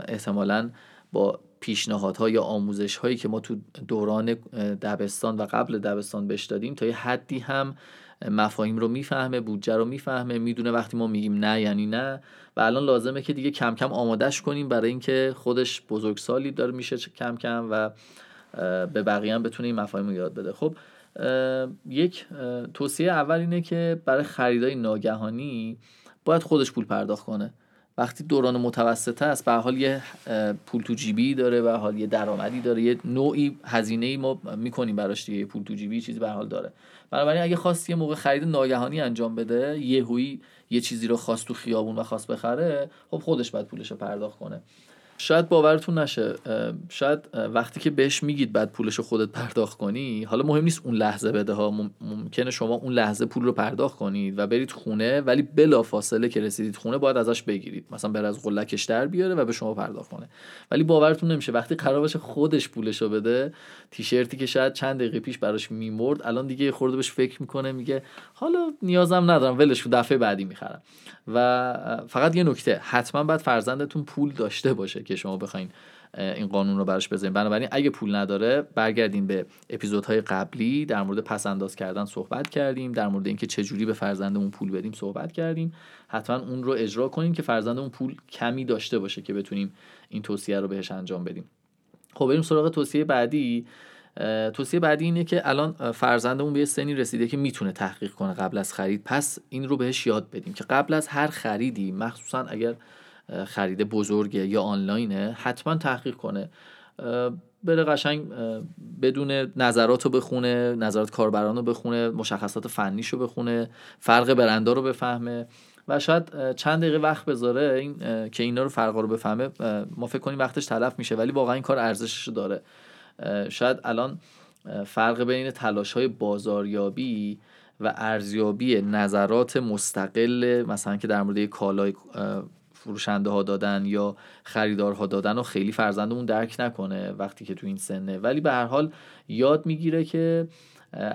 احتمالا با پیشنهادها یا آموزش هایی که ما تو دوران دبستان و قبل دبستان بهش دادیم تا یه حدی هم مفاهیم رو می‌فهمه بودجه رو می‌فهمه می‌دونه وقتی ما میگیم نه یعنی نه. و الان لازمه که دیگه کم کم آمادش کنیم برای اینکه خودش بزرگسالی داره میشه کم کم و به بقیه هم بتونه این مفاهیم رو یاد بده. خب یک توصیه اول اینه که برای خریدای ناگهانی باید خودش پول پرداخت کنه. وقتی دوران متوسطه است به حال یه پول تو جیبی داره به حال یه درآمدی داره یه نوعی هزینه ای ما می‌کنیم براش دیگه پول تو جیبی چیزی به حال داره. بنابراین اگه خواست یه موقع خرید ناگهانی انجام بده یهویی یه چیزی رو خواست تو خیابون و خواست بخره خب خودش باید پولش رو پرداخت کنه. شاید باورتون نشه شاید وقتی که بهش میگید بعد پولش خودت پرداخت کنی حالا مهم نیست اون لحظه بده ها ممکنه شما اون لحظه پول رو پرداخت کنید و برید خونه ولی بلا فاصله که رسیدید خونه باید ازش بگیرید. مثلا بر از قلکش در بیاره و به شما پرداخت کنه. ولی باورتون نمیشه وقتی قرار باشه خودش پولش رو بده تیشرتی که شاید چند دقیقه پیش براش میمرد الان دیگه خورده بهش فکر می‌کنه میگه حالا نیازم ندارم ولش دفعه بعدی می‌خرم. و فقط یه نکته حتما باید فرزندتون پول داشته باشه که شما بخواین این قانون رو براش بذارین. بنابراین اگه پول نداره برگردیم به اپیزودهای قبلی در مورد پس انداز کردن صحبت کردیم در مورد اینکه چه جوری به فرزندمون پول بدیم صحبت کردیم. حتما اون رو اجرا کنیم که فرزندمون پول کمی داشته باشه که بتونیم این توصیه رو بهش انجام بدیم. خب بریم سراغ توصیه بعدی. توصیه بعدی اینه که الان فرزندمون به سنی رسیده که می‌تونه تحقیق کنه قبل از خرید. پس این رو بهش یاد بدیم که قبل از هر خریدی مخصوصا اگر خرید بزرگه یا آنلاینه حتما تحقیق کنه. بره قشنگ بدون نظرات رو بخونه نظرات کاربران رو بخونه مشخصات فنیش رو بخونه فرق برندا رو بفهمه و شاید چند دقیقه وقت بذاره این که اینا رو فرق رو بفهمه. ما فکر کنیم وقتش تلف میشه ولی واقعا این کار ارزشش داره. شاید الان فرق بین تلاش های بازاریابی و ارزیابی نظرات مستقل مثلا که در مورد کالای فروشنده ها دادن یا خریدارها دادن و خیلی فرزندمون درک نکنه وقتی که تو این سنه. ولی به هر حال یاد می‌گیره که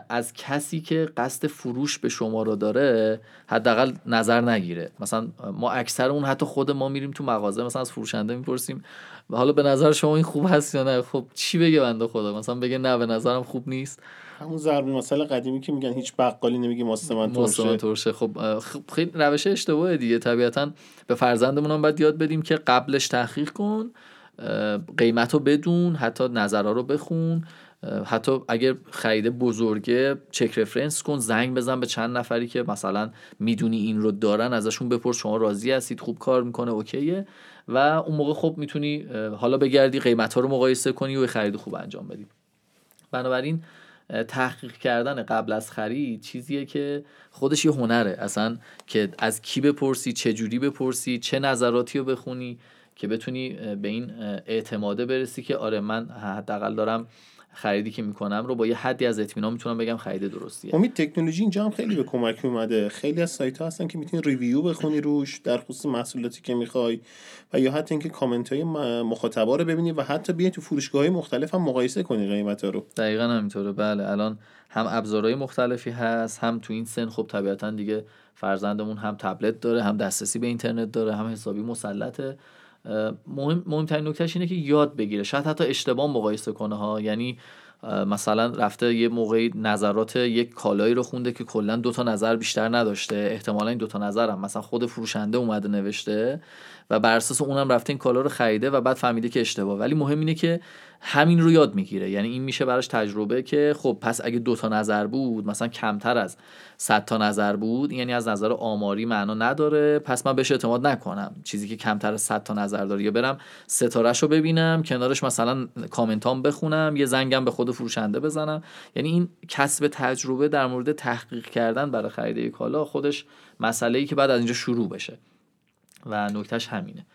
از کسی که قصد فروش به شما رو داره حداقل نظر نگیره. مثلا ما اکثر اون حتی خود ما میریم تو مغازه مثلا از فروشنده می‌پرسیم حالا به نظر شما این خوب هست یا نه؟ خب چی بگه بنده خدا؟ مثلا بگه نه به نظرم خوب نیست. همون ضرب مثلا قدیمی که میگن هیچ بقالی نمیگه ماستمن ترشه. ترشه. خب خیلی روش اشتباهه دیگه. طبیعتا به فرزندمون هم باید یاد بدیم که قبلش تحقیق کن قیمت رو بدون حتی نظرها رو بخون. حتی اگر خرید بزرگه چک رفرنس کن زنگ بزن به چند نفری که مثلا می‌دونی این رو دارن ازشون بپرس شما راضی هستید خوب کار می‌کنه اوکیه. و اون موقع خب می‌تونی حالا بگردی قیمت ها رو مقایسه کنی و خرید خوب انجام بدی. بنابراین تحقیق کردن قبل از خرید چیزیه که خودش یه هنره. اصلا که از کی بپرسی چه جوری بپرسی چه نظراتی رو بخونی که بتونی به این اعتماده برسی که آره من حداقل دارم خریدی که می‌کنم رو با یه حدی از اطمینان می‌تونم بگم خرید درستیه. امید تکنولوژی اینجا هم خیلی به کمک اومده خیلی از سایت ها هستن که می‌تونی ریویو بخونی روش در خصوص محصولاتی که می‌خوای و یا حتی اینکه کامنت های مخاطبا رو ببینی و حتی بیای تو فروشگاه های مختلف هم مقایسه کنی قیمت ها رو. دقیقا همینطوره. بله الان هم ابزارهای مختلفی هست هم تو این سن خب طبیعتا دیگه فرزندمون هم تبلت داره هم دسترسی به اینترنت داره هم حسابی مسلطه. مهم مهمترین نکتهش اینه که یاد بگیره. شاید حتی اشتباه مقایسه کنه ها. یعنی مثلا رفته یه موقعی نظرات یک کالایی رو خونده که کلا دو تا نظر بیشتر نداشته. احتمالا این دو تا نظر هم مثلا خود فروشنده اومده نوشته. و بر اساس اونم رفته این کالا رو خریده و بعد فهمیده که اشتباه. ولی مهم اینه که همین رو یاد می‌گیره. یعنی این میشه براش تجربه که خب پس اگه دو تا نظر بود مثلا کمتر از 100 تا نظر بود یعنی از نظر آماری معنا نداره پس من بهش اعتماد نکنم. چیزی که کمتر از 100 تا نظر داره یا برم ستارهش رو ببینم کنارش مثلا کامنتام بخونم یه زنگم به خود فروشنده بزنم. یعنی این کسب تجربه در مورد تحقیق کردن برای خرید کالا خودش مسئله ای که بعد از اینجا شروع بشه. و نکتهش همینه.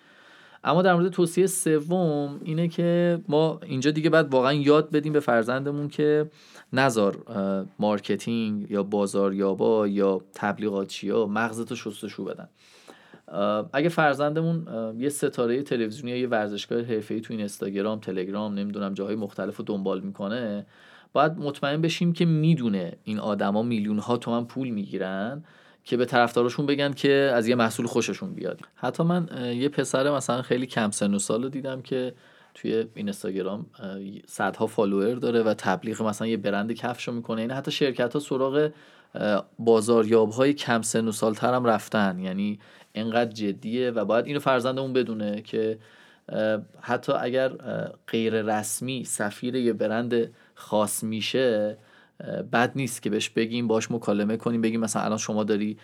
اما در مورد توصیه سوم اینه که ما اینجا دیگه باید واقعا یاد بدیم به فرزندمون که نذار marketing یا بازاریابا یا تبلیغاتچی ها مغزتو شستشو بدن. اگه فرزندمون یه ستاره تلویزیونی یا یه ورزشکار حرفه‌ای تو این اینستاگرام تلگرام نمی‌دونم جاهای مختلف رو دنبال می‌کنه باید مطمئن بشیم که می‌دونه این آدما میلیون ها تومن پول می‌گیرن که به طرفدارشون بگن که از یه محصول خوششون بیاد. حتی من یه پسر مثلا خیلی کم سن و سال دیدم که توی اینستاگرام صدها فالوور داره و تبلیغ مثلا یه برند کفشو می‌کنه. این حتی شرکت ها سراغ بازاریاب های کم سن و سالتر هم رفتن. یعنی انقدر جدیه و باید اینو فرزندمون بدونه که حتی اگر غیر رسمی سفیر یه برند خاص میشه بد نیست که بهش بگیم باش مکالمه کنیم بگیم مثلا الان شما داری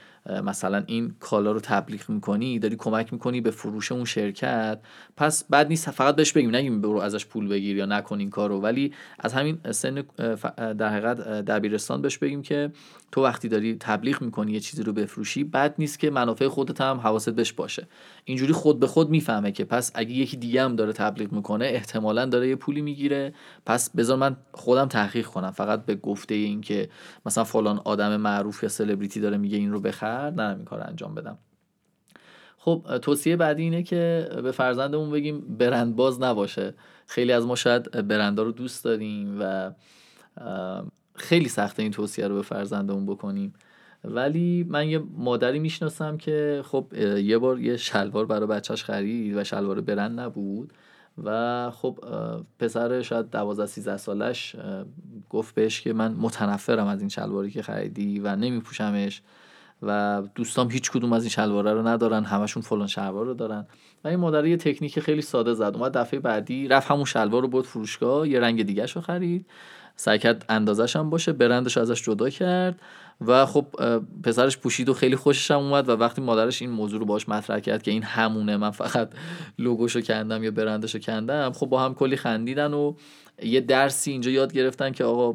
مثلا این کالا رو تبلیغ می‌کنی داری کمک می‌کنی به فروش اون شرکت. پس بد نیست فقط بهش بگیم نگیم برو ازش پول بگیر یا نکن این کارو. ولی از همین سن در حقیقت دبیرستان بهش بگیم که تو وقتی داری تبلیغ می‌کنی یه چیزی رو بفروشی بد نیست که منافع خودت هم حواست بهش باشه. اینجوری خود به خود می‌فهمه که پس اگه یکی دیگه هم داره تبلیغ می‌کنه احتمالا داره یه پولی می‌گیره. پس بذار من خودم تحقیق کنم. فقط به گفته این که مثلا فلان آدم معروف یا سلبریتی داره میگه این رو بخر. نه این کار انجام بدم. خب توصیه بعدی اینه که به فرزندمون بگیم برند باز نباشه. خیلی از ما شاید برندا رو دوست داریم و خیلی سخته این توصیه رو به فرزندمون بکنیم. ولی من یه مادری می‌شناسم که خب یه بار یه شلوار برای بچهش خرید و شلوار برند نبود و خب پسر شاید 12 13 سالش گفت بهش که من متنفرم از این شلواری که خریدی و نمیپوشمش. و دوستام هیچ کدوم از این شلواره رو ندارن همشون فلان شلوار رو دارن. و این مادر یه تکنیک خیلی ساده زد اومد دفعه بعدی رفت همون شلوار رو بود فروشگاه یه رنگ دیگه رو خرید. سعی کرد اندازش هم باشه برندش ازش جدا کرد و خب پسرش پوشید و خیلی خوشش هم اومد و وقتی مادرش این موضوع رو باش مطرح کرد که این همونه من فقط لوگوشو کندم یا برندشو کندم خب با هم کلی خندیدن و یه درسی اینجا یاد گرفتن که آقا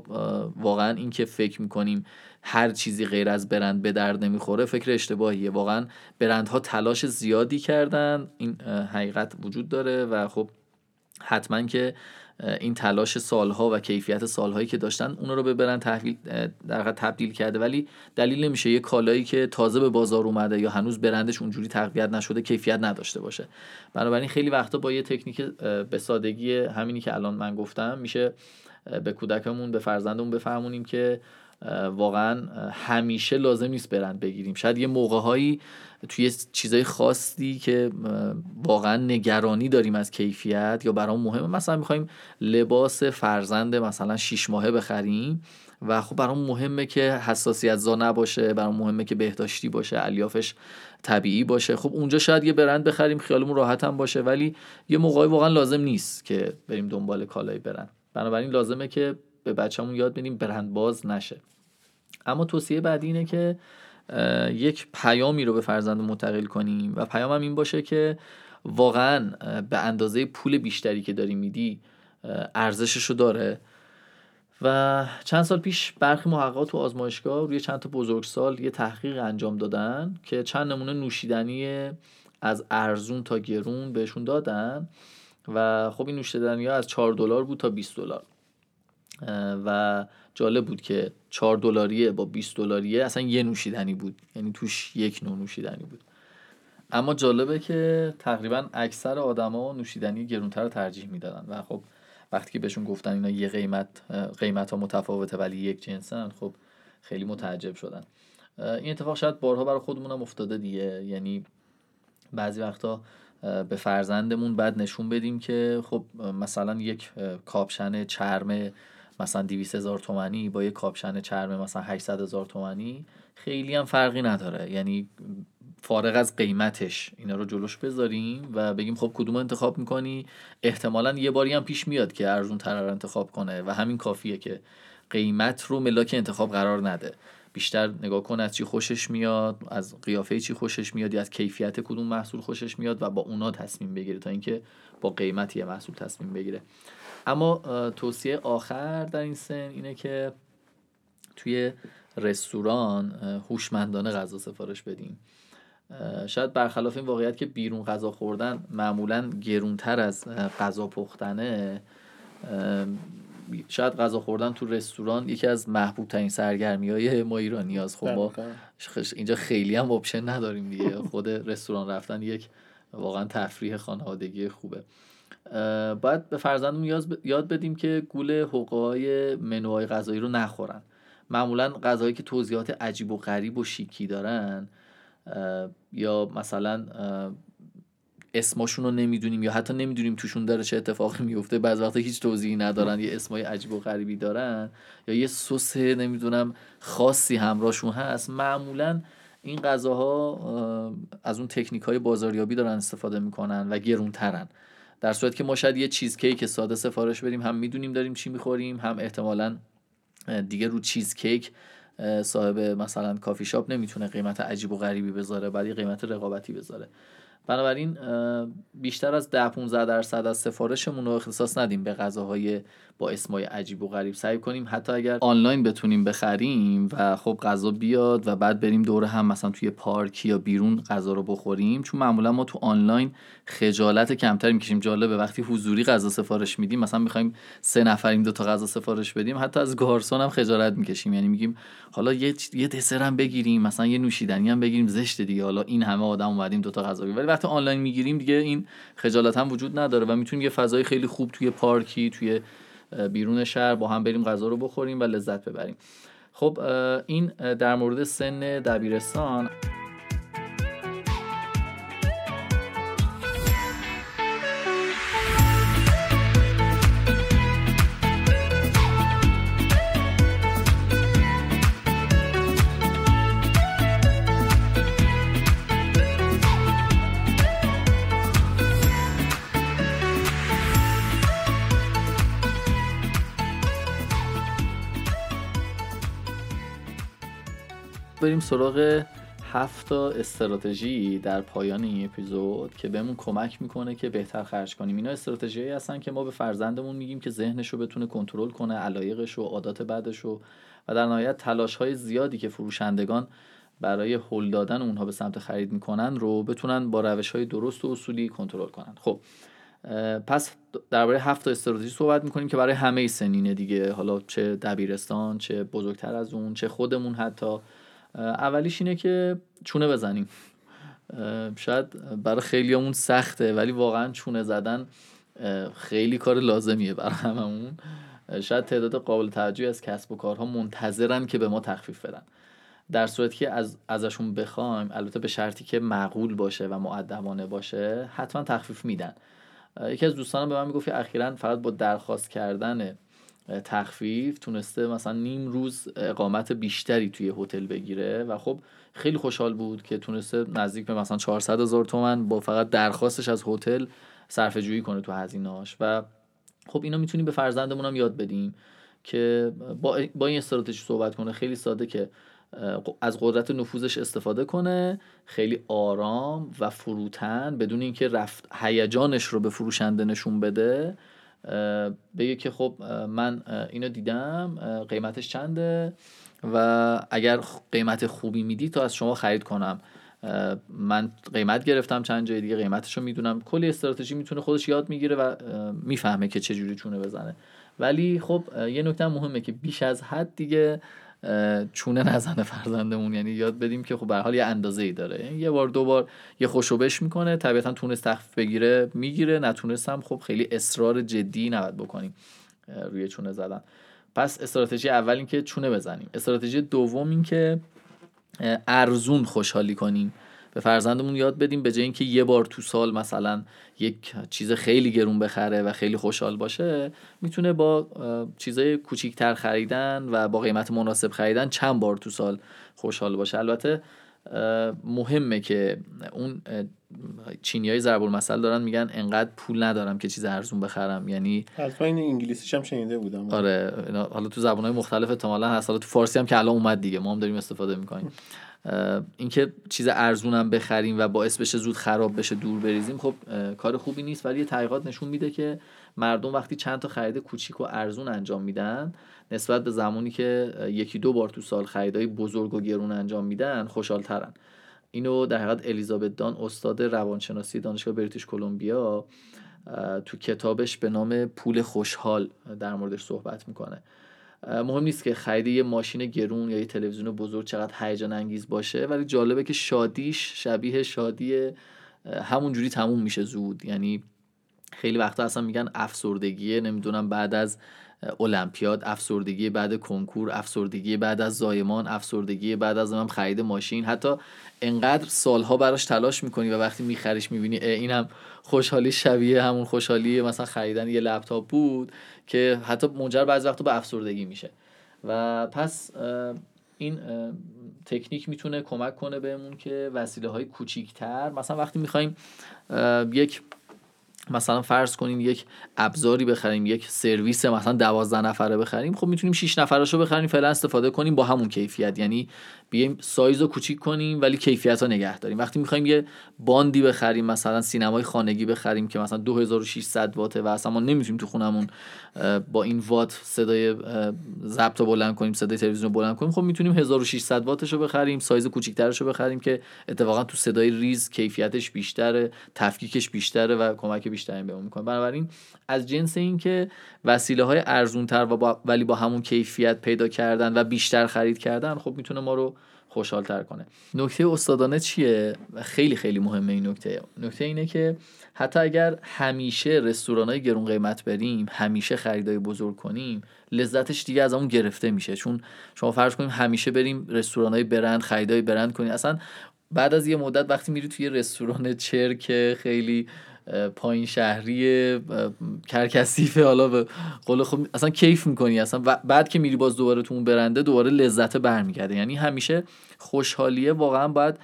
واقعا این که فکر می‌کنیم هر چیزی غیر از برند به درد نمی‌خوره فکر اشتباهیه. واقعا برندها تلاش زیادی کردن. این حقیقت وجود داره و خب حتما که این تلاش سالها و کیفیت سالهایی که داشتن اون رو به برند تحویل در تبدیل کرده. ولی دلیل نمیشه یه کالایی که تازه به بازار اومده یا هنوز برندش اونجوری تقویت نشده کیفیت نداشته باشه. بنابراین خیلی وقتا با یه تکنیک به سادگی همینی که الان من گفتم میشه به کودکمون به فرزندمون بفهمونیم که واقعا همیشه لازم نیست برند بگیریم. شاید یه موقع توی چیزای خاصی که واقعا نگرانی داریم از کیفیت یا برام مهمه مثلا می‌خوایم لباس فرزند مثلا شیش ماهه بخریم و خب برام مهمه که حساسیت زا نباشه برام مهمه که بهداشتی باشه الیافش طبیعی باشه. خب اونجا شاید یه برند بخریم خیالمون راحت هم باشه ولی یه موقعی واقعا لازم نیست که بریم دنبال کالای برند. بنابراین لازمه که به بچه‌مون یاد بدیم برند باز نشه. اما توصیه بعدی اینه که یک پیامی رو به فرزند منتقل کنیم و پیامم این باشه که واقعا به اندازه پول بیشتری که داری میدی ارزشش رو داره. و چند سال پیش برخی محققات تو آزمایشگاه روی چند تا بزرگسال یه تحقیق انجام دادن که چند نمونه نوشیدنی از ارزون تا گرون بهشون دادن و خب این نوشیدنی از 4 دلار بود تا 20 دلار. و جالب بود که 4 دلاریه با 20 دلاریه اصلا یه نوشیدنی بود. یعنی توش یک نوع نوشیدنی بود. اما جالبه که تقریبا اکثر آدما نوشیدنی گرونتر رو ترجیح می‌دادن. و خب وقتی که بهشون گفتن اینا یه قیمت قیمت ها متفاوته ولی یک جنسن خب خیلی متعجب شدن. این اتفاق شاید بارها برای خودمونم افتاده دیگه. یعنی بعضی وقتا به فرزندمون بعد نشون بدیم که خب مثلا یک کاپشن چرم مثلا 200 هزار تومنی با یه کاپشن چرم مثلا 800 هزار تومنی خیلی هم فرقی نداره. یعنی فارغ از قیمتش اینا رو جلوش بذاریم و بگیم خب کدوم انتخاب می‌کنی؟ احتمالا یه باری هم پیش میاد که ارزون تر رو انتخاب کنه و همین کافیه که قیمت رو ملاک انتخاب قرار نده. بیشتر نگاه کن از چی خوشش میاد از قیافه چی خوشش میاد یا از کیفیت کدوم محصول خوشش میاد و با اونا تصمیم بگیره تا اینکه با قیمت یه محصول تصمیم بگیره. اما توصیه آخر در این سن اینه که توی رستوران هوشمندانه غذا سفارش بدیم شاید برخلاف این واقعیت که بیرون غذا خوردن معمولا گرونتر از غذا پختنه شاید غذا خوردن تو رستوران یکی از محبوب ترین سرگرمی های ما ایرانی هست خب ما اینجا خیلی هم اپشن نداریم دیگه. خود رستوران رفتن یک واقعا تفریح خانوادگی خوبه. باید به فرزندمون یاد بدیم که گول حقوقای منوهای غذایی رو نخورن. معمولا غذایی که توضیحات عجیب و غریب و شیکی دارن یا مثلا اسماشون رو نمی‌دونیم یا حتی نمی‌دونیم توشون داره چه اتفاقی میفته بعض وقتا هیچ توضیحی ندارن یه اسمای عجیب و غریبی دارن یا یه سس نمی‌دونم خاصی همراهشون هست. معمولا این غذاها از اون تکنیک های بازاریابی دارن استفاده می‌کنن و گرونترن. در صورت که ما شاید یه چیز کیک ساده سفارش بدیم هم می‌دونیم داریم چی می‌خوریم هم احتمالا دیگه رو چیز کیک صاحب مثلا کافی شاپ نمی‌تونه قیمت عجیب و غریبی بذاره بعد قیمت رقابتی بذاره. بنابراین بیشتر از 10 15 درصد از سفارشمون رو اختصاص ندیم به غذاهای با اسمای عجیب و غریب سعی کنیم حتی اگر آنلاین بتونیم بخریم و خب غذا بیاد و بعد بریم دور هم مثلا توی پارک یا بیرون غذا رو بخوریم چون معمولا ما تو آنلاین خجالت کمتری می‌کشیم. جالبه وقتی حضوری غذا سفارش میدیم مثلا می‌خوایم سه نفریم دو تا غذا سفارش بدیم حتی از گارسون هم خجالت می‌کشیم. یعنی میگیم حالا یه یه دسر هم بگیریم مثلا یه نوشیدنی هم بگیریم زشت دیگه. حالا این همه آدم اومدیم دو تا غذا ولی وقتی آنلاین می‌گیریم دیگه این خجالت هم وجود نداره و می‌تونیم یه فضای خیلی خوب توی پارکی توی بیرون شهر با هم بریم غذا رو بخوریم و لذت ببریم. خب این در مورد سن دبیرستان. بریم سراغ هفت تا استراتژی در پایان این اپیزود که بهمون کمک می‌کنه که بهتر خرج کنیم. اینا استراتژی هستن که ما به فرزندمون میگیم که ذهنش رو بتونه کنترل کنه علایقش و عادات بعدش و و در نهایت تلاش های زیادی که فروشندگان برای هل دادن اونها به سمت خرید می‌کنن رو بتونن با روش های درست و اصولی کنترل کنن. خب پس درباره هفت استراتژی صحبت می‌کنیم که برای همه سنینه دیگه. حالا چه دبیرستان چه بزرگتر از اون چه خودمون حتی. اولیش اینه که چونه بزنیم. شاید برای خیلیامون سخته ولی واقعا چونه زدن خیلی کار لازمیه برای هممون. شاید تعداد قابل توجهی از کسب و کارها منتظرن که به ما تخفیف بدن. در صورتی که از ازشون بخوایم البته به شرطی که معقول باشه و معدبانه باشه حتما تخفیف میدن. یکی از دوستانم به من می‌گفت اخیرا فقط با درخواست کردن تخفیف تونسته مثلا نیم روز اقامت بیشتری توی هتل بگیره و خب خیلی خوشحال بود که تونسته نزدیک به مثلا 400 هزار تومن با فقط درخواستش از هتل صرفه جویی کنه تو هزینهاش. و خب اینا می‌تونیم به فرزندمون هم یاد بدیم که با, با این استراتژی صحبت کنه. خیلی ساده که از قدرت نفوذش استفاده کنه. خیلی آرام و فروتن بدون اینکه رفت هیجانش رو به فروشنده نشون بده. بگه که خب من اینو دیدم قیمتش چنده؟ و اگر قیمت خوبی میدی تا از شما خرید کنم. من قیمت گرفتم چند جای دیگه قیمتش رو می‌دونم. کلی استراتژی می‌تونه خودش یاد می‌گیره و می‌فهمه که چجوری چونه بزنه. ولی خب یه نکته مهمه که بیش از حد دیگه چونه نزنه فرزندمون. یعنی یاد بدیم که خب به حال یه اندازه ای داره. یعنی یه بار دو بار یه خوشوبش می‌کنه. طبیعتا تونست تخفیف بگیره می‌گیره. نتونست هم خب خیلی اصرار جدی نباید بکنیم روی چونه زدن. پس استراتژی اول این که چونه بزنیم. استراتژی دوم این که ارزون خوشحالی کنیم. به فرزندمون یاد بدیم به جای اینکه یه بار تو سال مثلا یک چیز خیلی گرون بخره و خیلی خوشحال باشه می‌تونه با چیزای کوچیکتر خریدن و با قیمت مناسب خریدن چند بار تو سال خوشحال باشه. البته مهمه که اون چینی های ضرب المثل دارن میگن انقدر پول ندارم که چیز ارزون بخرم. یعنی حتما این انگلیسیش هم شنیده بودم. آره حالا تو زبان های مختلف احتمالاً هست. حالا تو فارسی هم که الان اومد دیگه ما هم داریم استفاده می‌کنیم. اینکه چیز ارزونم بخریم و باعث بشه زود خراب بشه دور بریزیم خب کار خوبی نیست. ولی تحقیقات نشون میده که مردم وقتی چند تا خرید کوچیک و ارزون انجام میدن نسبت به زمانی که یکی دو بار تو سال خریدای بزرگ و گرون انجام میدن خوشحالترن. اینو در حقیقت الیزابت دان استاد روانشناسی دانشگاه بریتیش کلمبیا تو کتابش به نام پول خوشحال در موردش صحبت می‌کنه. مهم نیست که خرید یه ماشین گرون یا یه تلویزیون بزرگ چقدر هیجان انگیز باشه ولی جالبه که شادیش شبیه شادی همونجوری تموم میشه زود. یعنی خیلی وقتا اصلا میگن افسردگی نمی‌دونم بعد از المپیاد افسردگی بعد کنکور افسردگی بعد از زایمان افسردگی بعد از هم خرید ماشین. حتی انقدر سالها براش تلاش می‌کنی و وقتی میخریش می‌بینی این هم خوشحالی شبیه همون خوشحالی مثلا خریدن یه لپتاپ بود که حتی منجر بعضی وقتا به افسردگی میشه. و پس این تکنیک می‌تونه کمک کنه بهمون که وسیله های کوچیکتر مثلا وقتی می‌خوایم یک مثلا فرض کنیم یک ابزاری بخریم یک سرویس مثلا دوازده نفره بخریم خب می‌تونیم 6 نفرش رو بخریم فعلا استفاده کنیم با همون کیفیت. یعنی بیایم سایز رو کوچیک کنیم ولی کیفیت رو نگه داریم. وقتی می‌خوایم یه باندی بخریم مثلا سینمای خانگی بخریم که مثلا 2600 واته و اصلا ما نمی‌تونیم تو خونمون با این وات صدای ضبط رو بلند کنیم صدای تلویزیون رو بلند کنیم خب می‌تونیم 1600 واتش رو بخریم سایز کوچیک‌ترش رو بخریم که اتفاقا تو صدای ریز کیفیتش بیشتره تفکیکش بیشتره و کمک بیشتری بهمون می‌کنه. بنابراین از جنس این که وسیله های ارزون تر و با ولی با همون کیفیت پیدا کردن و بیشتر خرید کردن خب می‌تونه ما رو خوشحالتر کنه. نکته استادانه چیه؟ خیلی خیلی مهمه این نکته. نکته اینه که حتی اگر همیشه رستوران های گرون قیمت بریم همیشه خریدای بزرگ کنیم لذتش دیگه از اون گرفته میشه. چون شما فرض کنیم همیشه بریم رستوران های برند خریدای برند کنیم. اصلا بعد از یه مدت وقتی میری توی رستوران چرک خیلی پایین شهری کرکسیفه حالا به قول خب اصلا کیف می‌کنی؟ اصلا بعد که میری باز دوباره تو اون برنده دوباره لذت برمیگرده. یعنی همیشه خوشحالیه واقعا باید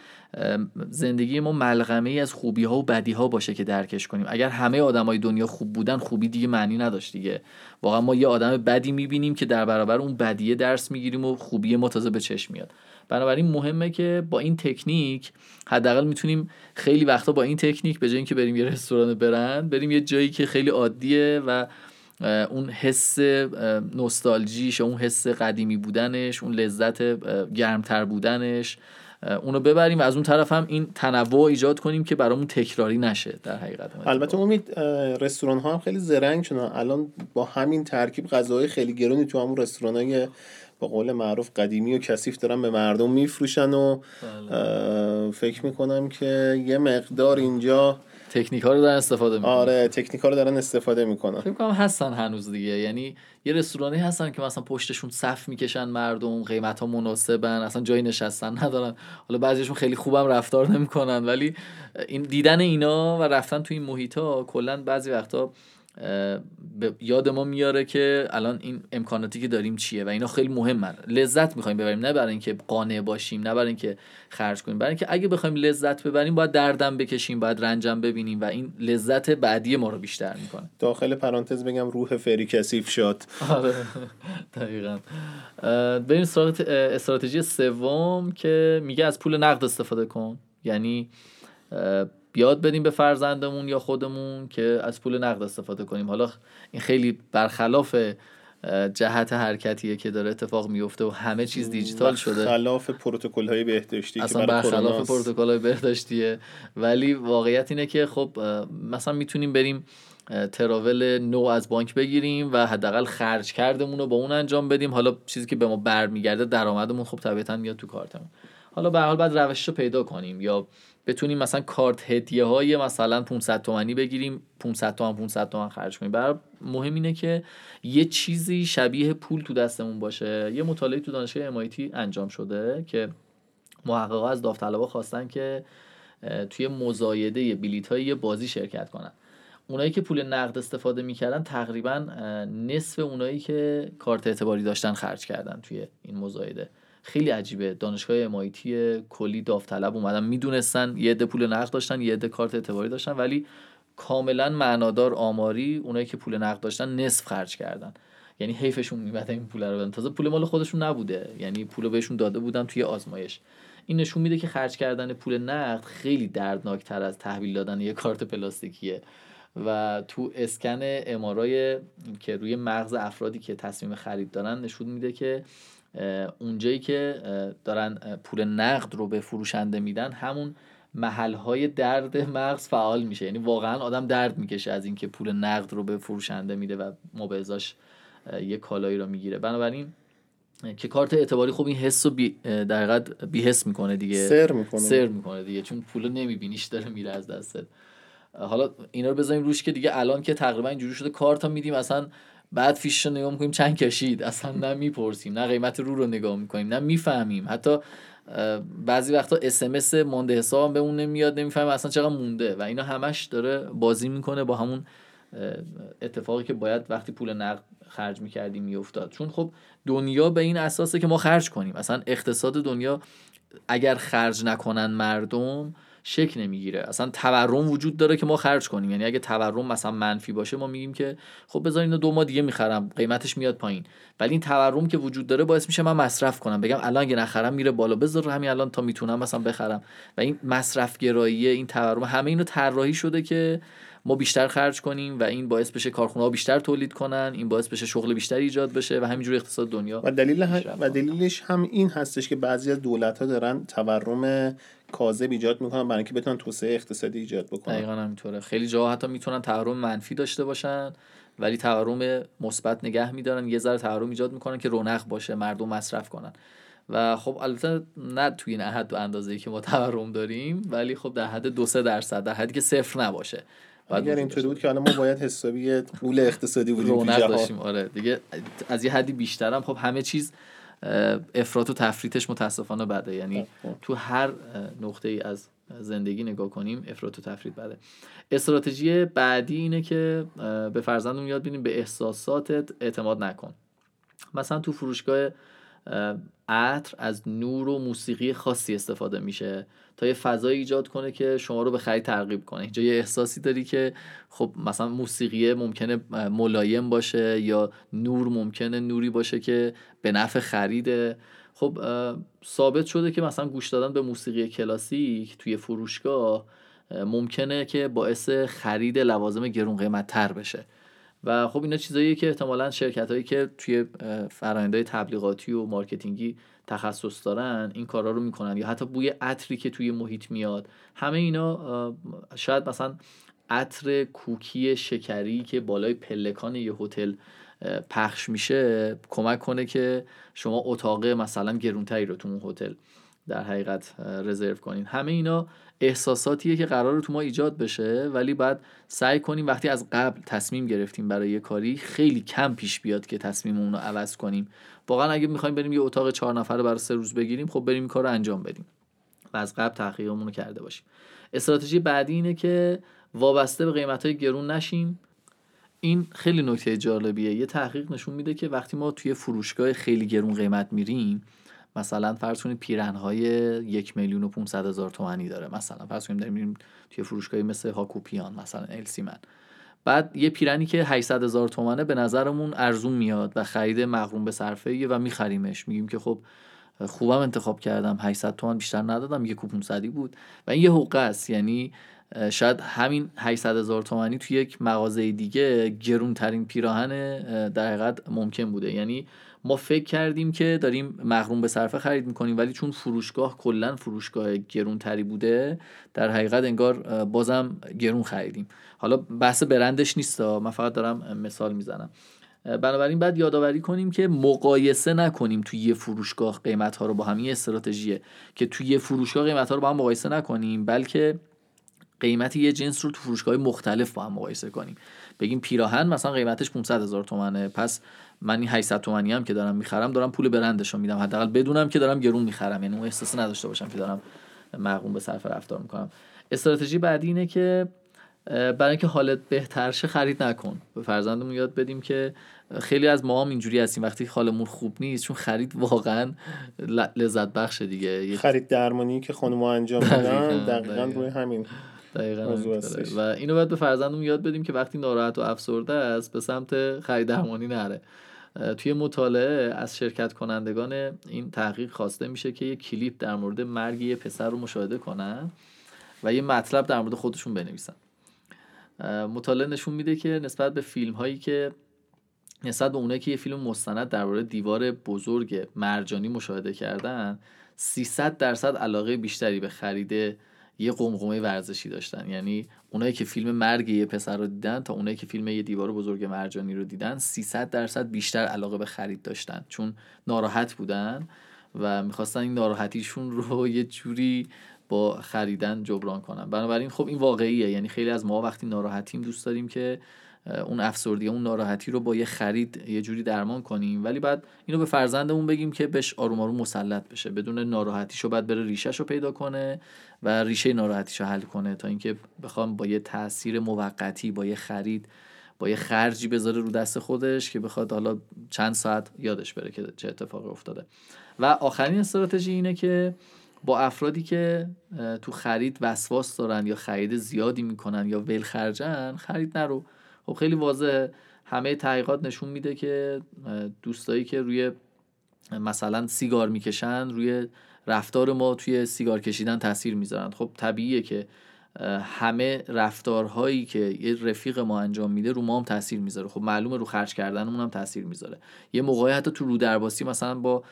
زندگی ما ملغمه ای از خوبی ها و بدی ها باشه که درکش کنیم. اگر همه آدمای دنیا خوب بودن خوبی دیگه معنی نداشت دیگه. واقعا ما یه آدم بدی می‌بینیم که در برابر اون بدیه درس می‌گیریم و خوبی ما تازه به چشم میاد. بنابراین مهمه که با این تکنیک حداقل می‌تونیم خیلی وقتا با این تکنیک به جای اینکه بریم یه رستوران برند بریم یه جایی که خیلی عادیه و اون حس نوستالژیش اون حس قدیمی بودنش اون لذت گرمتر بودنش اونو ببریم و از اون طرف هم این تنوع ایجاد کنیم که برامون تکراری نشه در حقیقت. البته امید رستوران ها هم خیلی زرنگ شدن. الان با همین ترکیب غذاهای خیلی گرونی تو همون رستوران های با قول معروف قدیمی و کثیف دارن به مردم میفروشن و بله. فکر می‌کنم که یه مقدار اینجا تکنیک ها رو دارن استفاده می‌کنن. آره تکنیک ها رو دارن استفاده می‌کنن. فکر کنم هستن هنوز دیگه. یعنی یه رستورانی هستن که مثلا پشتشون صف می‌کشن مردم قیمت ها مناسبن اصلا جای نشستن ندارن. حالا بعضیشون خیلی خوبم رفتار نمی‌کنن ولی این دیدن اینا و رفتن تو این محیط ها کلا بعضی وقتا به یاد ما میاره که الان این امکاناتی که داریم چیه و اینا خیلی مهمن. لذت می‌خوایم ببریم نه برای اینکه قانع باشیم نه برای اینکه خرج کنیم برای اینکه اگه بخوایم لذت ببریم باید دردم بکشیم باید رنجم ببینیم و این لذت بعدی ما رو بیشتر می‌کنه. داخل پرانتز بگم روح فری کثیف شد. آره دقیقا. بریم سراغ استراتژی سوم که میگه از پول نقد استفاده کن. یعنی بیاد بدیم به فرزندمون یا خودمون که از پول نقد استفاده کنیم. حالا این خیلی برخلاف جهت حرکتیه که داره اتفاق میفته و همه چیز دیجیتال شده. خلاف پروتکل های بهداشتی اصلا برخلاف پروتکل های بهداشتیه. ولی واقعیت اینه که خب مثلا می‌تونیم بریم تراول نو از بانک بگیریم و حداقل خرج کردمون رو با اون انجام بدیم. حالا چیزی که به ما برمیگرده درآمدمون خب طبیعتا میاد تو کارتمون. حالا به حال بعد روش رو پیدا کنیم یا بتونیم مثلا کارت هدیه های مثلا 500 تومانی بگیریم 500 تومن 500 تومن خرج کنیم. برای مهم اینه که یه چیزی شبیه پول تو دستمون باشه. یه مطالعه تو دانشگاه MIT انجام شده که محققا از داوطلبا خواستن که توی مزایده بلیت های یه بازی شرکت کنن. اونایی که پول نقد استفاده می‌کردن تقریبا نصف اونایی که کارت اعتباری داشتن خرج کردن توی این مزایده. خیلی عجیبه. دانشگاه امایتی کلی داوطلب اومدن می‌دونستن یه عده پول نقد داشتن یه عده کارت اعتباری داشتن ولی کاملا معنادار آماری اونایی که پول نقد داشتن نصف خرج کردن. یعنی حیفشون میمد این پول رو بدن. تازه پول مال خودشون نبوده. یعنی پول بهشون داده بودن توی آزمایش. این نشون میده که خرج کردن پول نقد خیلی دردناکتر از تحویل دادن یه کارت پلاستیکیه. و تو اسکن امارای که روی مغز افرادی که تصمیم خرید دارن نشون میده که اونجایی که دارن پول نقد رو به فروشنده میدن همون محل های درد مغز فعال میشه. یعنی واقعا آدم درد می‌کشه از اینکه پول نقد رو به فروشنده میده و مبعضاش یه کالایی رو می‌گیره. بنابراین که کارت اعتباری خوب این حس رو بی در بی حس می‌کنه دیگه. سر می‌کنه. سر می‌کنه دیگه. چون پول نمیبینیش داره میره از دستت. حالا اینا رو بذاریم روش که دیگه الان که تقریبا اینجوری شده کارتا میدیم اصلا بعد فیش رو نگاه می‌کنیم چند کشید؟ اصلا نه می‌پرسیم نه قیمت رو رو نگاه می‌کنیم نه می‌فهمیم. حتی بعضی وقتا اس مونده حساب به اون نمیاد نمی‌فهمیم اصلا چقدر مونده و اینا همش داره بازی می‌کنه با همون اتفاقی که باید وقتی پول نقد خرج می‌کردیم میافتاد. چون خب دنیا به این اساسه که ما خرج کنیم. اصلا اقتصاد دنیا اگر خرج نکنن مردم شک نمی‌گیره. اصلا تورم وجود داره که ما خرج کنیم. یعنی اگه تورم مثلا منفی باشه ما میگیم که خب بذار اینو دو ماه دیگه می‌خرم قیمتش میاد پایین. ولی این تورم که وجود داره باعث میشه من مصرف کنم. بگم الان اگه نخرم میره بالا. بذار همین الان تا می‌تونم مثلا بخرم. و این مصرف گرایی این تورم همه اینو طراحی شده که ما بیشتر خرج کنیم و این باعث بشه کارخونه ها بیشتر تولید کنن این باعث بشه شغل بیشتری ایجاد بشه و همینجوری اقتصاد دنیا و دلیل و دلیلش هم این هستش که بعضی از دولت ها دارن تورم کاذب ایجاد می‌کنن برای اینکه بتونن توسعه اقتصادی ایجاد بکنن. دقیقاً همینطوره. خیلی جاها حتی می‌تونن تورم منفی داشته باشن ولی تورم مثبت نگه میدارن. یه ذره تورم ایجاد می‌کنن که رونق باشه مردم مصرف کنن. و خب البته نه توی این حد و اندازه‌ای که ما تورم داریم ولی خب در حد دو سه درصد در حدی که صفر نباشه. اگر اینطوری بود که الان ما باید حسابی پول اقتصادی بودیم داشتیم آره. دیگه از یه حدی بیشترم. خب همه چیز افراط و تفریطش متاسفانه بده. یعنی خب، خب. تو هر نقطه ای از زندگی نگاه کنیم افراط و تفریط بده. استراتژی بعدی اینه که به فرزندمون یاد بینیم به احساساتت اعتماد نکن. مثلا تو فروشگاه عطر از نور و موسیقی خاصی استفاده میشه تا یه فضایی ایجاد کنه که شما رو به خرید ترغیب کنه. اینجا یه احساسی داری که خب مثلا موسیقی ممکنه ملایم باشه یا نور ممکنه نوری باشه که به نفع خریده. خب ثابت شده که مثلا گوش دادن به موسیقی کلاسیک توی فروشگاه ممکنه که باعث خرید لوازم گرون قیمت تر بشه. و خب اینا چیزاییه که احتمالا شرکت هایی که توی فرآیندهای تبلیغاتی و marketing ی تخصص دارن این کارا رو می‌کنن یا حتی بوی عطری که توی محیط میاد. همه اینا شاید مثلا عطر کوکی شکری که بالای پلکان یه هتل پخش میشه کمک کنه که شما اتاق مثلا گرونتری رو تو اون هتل در حقیقت رزرو کنین. همه اینا احساساتیه که قرار تو ما ایجاد بشه ولی بعد سعی کنیم وقتی از قبل تصمیم گرفتیم برای یه کاری خیلی کم پیش بیاد که تصمیممون رو عوض کنیم. واقعا اگه می‌خوایم بریم یه اتاق چهار نفره برای سه روز بگیریم خب بریم کار رو انجام بدیم و از قبل تحقیقمون رو کرده باشیم. استراتژی بعدی اینه که وابسته به قیمت های گرون نشیم. این خیلی نکته جالبیه. یه تحقیق نشون میده که وقتی ما توی فروشگاه خیلی گرون قیمت میریم مثلا فرض کنید پیرنهای یک میلیون و 500 هزار تومانی داره مثلا. فرض کنید داریم توی فروشگاهی مثل هاکوپیان مثلا السی من بعد یه پیرنی که 800 هزار تومنه به نظرمون ارزون میاد و خرید مغروم به صرفه و میخریمش. میگیم که خب خوبم انتخاب کردم 800 تومن بیشتر ندادم یه کوپون صدی بود. و این یه حقوق است. یعنی شاید همین 800 هزار تومانی توی یک مغازه دیگه گرون ترین پیراهن در حقیقت ممکن بوده. یعنی ما فکر کردیم که داریم مغروم به صرفه خرید می‌کنیم ولی چون فروشگاه کلا فروشگاه گرون تری بوده در حقیقت انگار بازم گرون خریدیم. حالا بحث برندش نیست من فقط دارم مثال می‌زنم. بنابراین بعد یادآوری کنیم که مقایسه نکنیم توی یه فروشگاه قیمت ها رو با هم. این استراتژیه که توی یه فروشگاه قیمت ها رو با هم مقایسه نکنیم بلکه قیمت یه جنس رو تو فروشگاه مختلف با هم مقایسه کنیم. بگیم پیراهن مثلا قیمتش 500 هزار تومنه پس من این 800 تومانی هم که دارم می‌خرم دارم پول برندش رو میدم. حداقل بدونم که دارم گرون می‌خرم. یعنی اون احساس نداشته باشم که دارم مقوم به صرف رفتار می‌کنم. استراتژی بعدی اینه که برای اینکه حالت بهتر شه خرید نکن. به فرزندمون یاد بدیم که خیلی از ما هم اینجوری هستیم. وقتی حالمون خوب نیست چون خرید واقعا لذت بخش دیگه. خرید درمانی که خانم انجام میدن دقیقا روی همین دقیقا. و اینو باید به فرزندمون یاد بدیم که وقتی ناراحت و افسرده است به سمت خرید درمانی نره. توی مطالعه از شرکت کنندگان این تحقیق خواسته میشه که یه کلیپ در مورد مرگ یه پسر رو مشاهده کنن و یه مطلب در مورد خودشون بنویسن. مطالعه نشون میده که نسبت به فیلم هایی که نسبت به اونایی که یه فیلم مستند درباره دیوار بزرگ مرجانی مشاهده کردن 300 درصد علاقه بیشتری به خرید یه قمقمه ورزشی داشتن. یعنی اونایی که فیلم مرگ یه پسر رو دیدن تا اونایی که فیلم یه دیوار بزرگ مرجانی رو دیدن 300 درصد بیشتر علاقه به خرید داشتن. چون ناراحت بودن و می‌خواستن این ناراحتیشون رو یه جوری با خریدن جبران کنم بنابراین خب این واقعیه. یعنی خیلی از ما وقتی ناراحتیم دوست داریم که اون افسردگی اون ناراحتی رو با یه خرید یه جوری درمان کنیم. ولی بعد اینو به فرزندمون بگیم که بهش آروم آروم مسلط بشه. بدون ناراحتیشو بعد بره ریشهش رو پیدا کنه و ریشه ناراحتیشو حل کنه تا اینکه بخوام با یه تاثیر موقتی با یه خرید با یه خرجی بذاره رو دست خودش که بخواد حالا چند ساعت یادش بره که چه اتفاقی افتاده. و آخرین استراتژی اینه که با افرادی که تو خرید وسواس دارن یا خرید زیادی می‌کنن یا ول خرجن خرید نرو. خب خیلی واضحه همه تحقیقات نشون میده که دوستایی که روی مثلا سیگار می‌کشن روی رفتار ما توی سیگار کشیدن تاثیر می‌ذارن. خب طبیعیه که همه رفتارهایی که یه رفیق ما انجام میده رو ما هم تاثیر می‌ذاره. خب معلومه رو خرج کردنمون هم تاثیر می‌ذاره. یه موقعی حتی تو رو درباسی مثلا با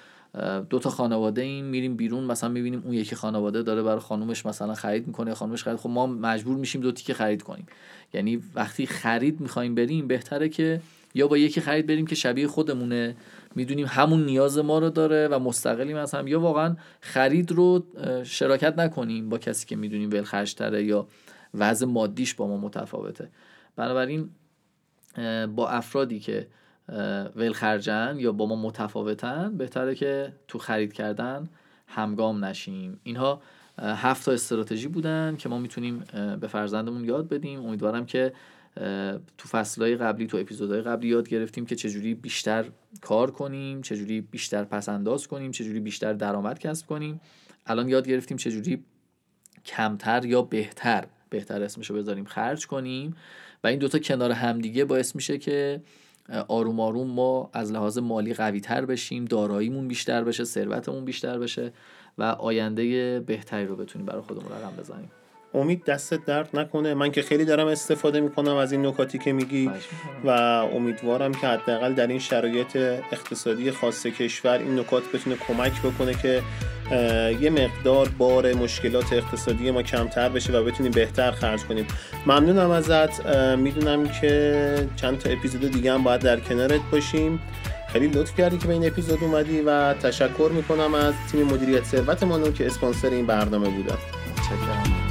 دو تا خانواده این میریم بیرون مثلا می‌بینیم اون یکی خانواده داره برای خانومش مثلا خرید می‌کنه خانومش خرید خب ما مجبور میشیم دو تیکه خرید کنیم. یعنی وقتی خرید می‌خوایم بریم بهتره که یا با یکی خرید بریم که شبیه خودمونه. می‌دونیم همون نیاز ما رو داره و مستقلیم از هم. یا واقعا خرید رو شراکت نکنیم با کسی که می‌دونیم ول تره یا وضع مادیش با ما متفاوته. بنابراین با افرادی که ول خرجن یا با ما متفاوتن بهتره که تو خرید کردن همگام نشیم. اینها هفت تا استراتژی بودن که ما می‌تونیم به فرزندمون یاد بدیم. امیدوارم که تو فصلهای قبلی تو اپیزودهای قبلی یاد گرفتیم که چجوری بیشتر کار کنیم چجوری بیشتر پس انداز کنیم چجوری بیشتر درآمد کسب کنیم. الان یاد گرفتیم چجوری کمتر یا بهتر بهتر اسمشو بذاریم خرج کنیم. و این دوتا کنار همدیگه باعث میشه که آروم آروم ما از لحاظ مالی قوی تر بشیم داراییمون بیشتر بشه ثروتمون بیشتر بشه و آینده بهتری رو بتونیم برای خودمون رقم بزنیم. امید دستت درد نکنه. من که خیلی دارم استفاده می‌کنم از این نکاتی که میگی و امیدوارم که حداقل در این شرایط اقتصادی خاص کشور این نکات بتونه کمک بکنه که یه مقدار بار مشکلات اقتصادی ما کمتر بشه و بتونیم بهتر خرج کنیم. ممنونم ازت. می‌دونم که چند تا اپیزود دیگه هم باید در کنارت باشیم. خیلی لطف کردی که به این اپیزود اومدی و تشکر می‌کنم از تیم مدیریت ثروت مانو که اسپانسر این برنامه بودن متشکرم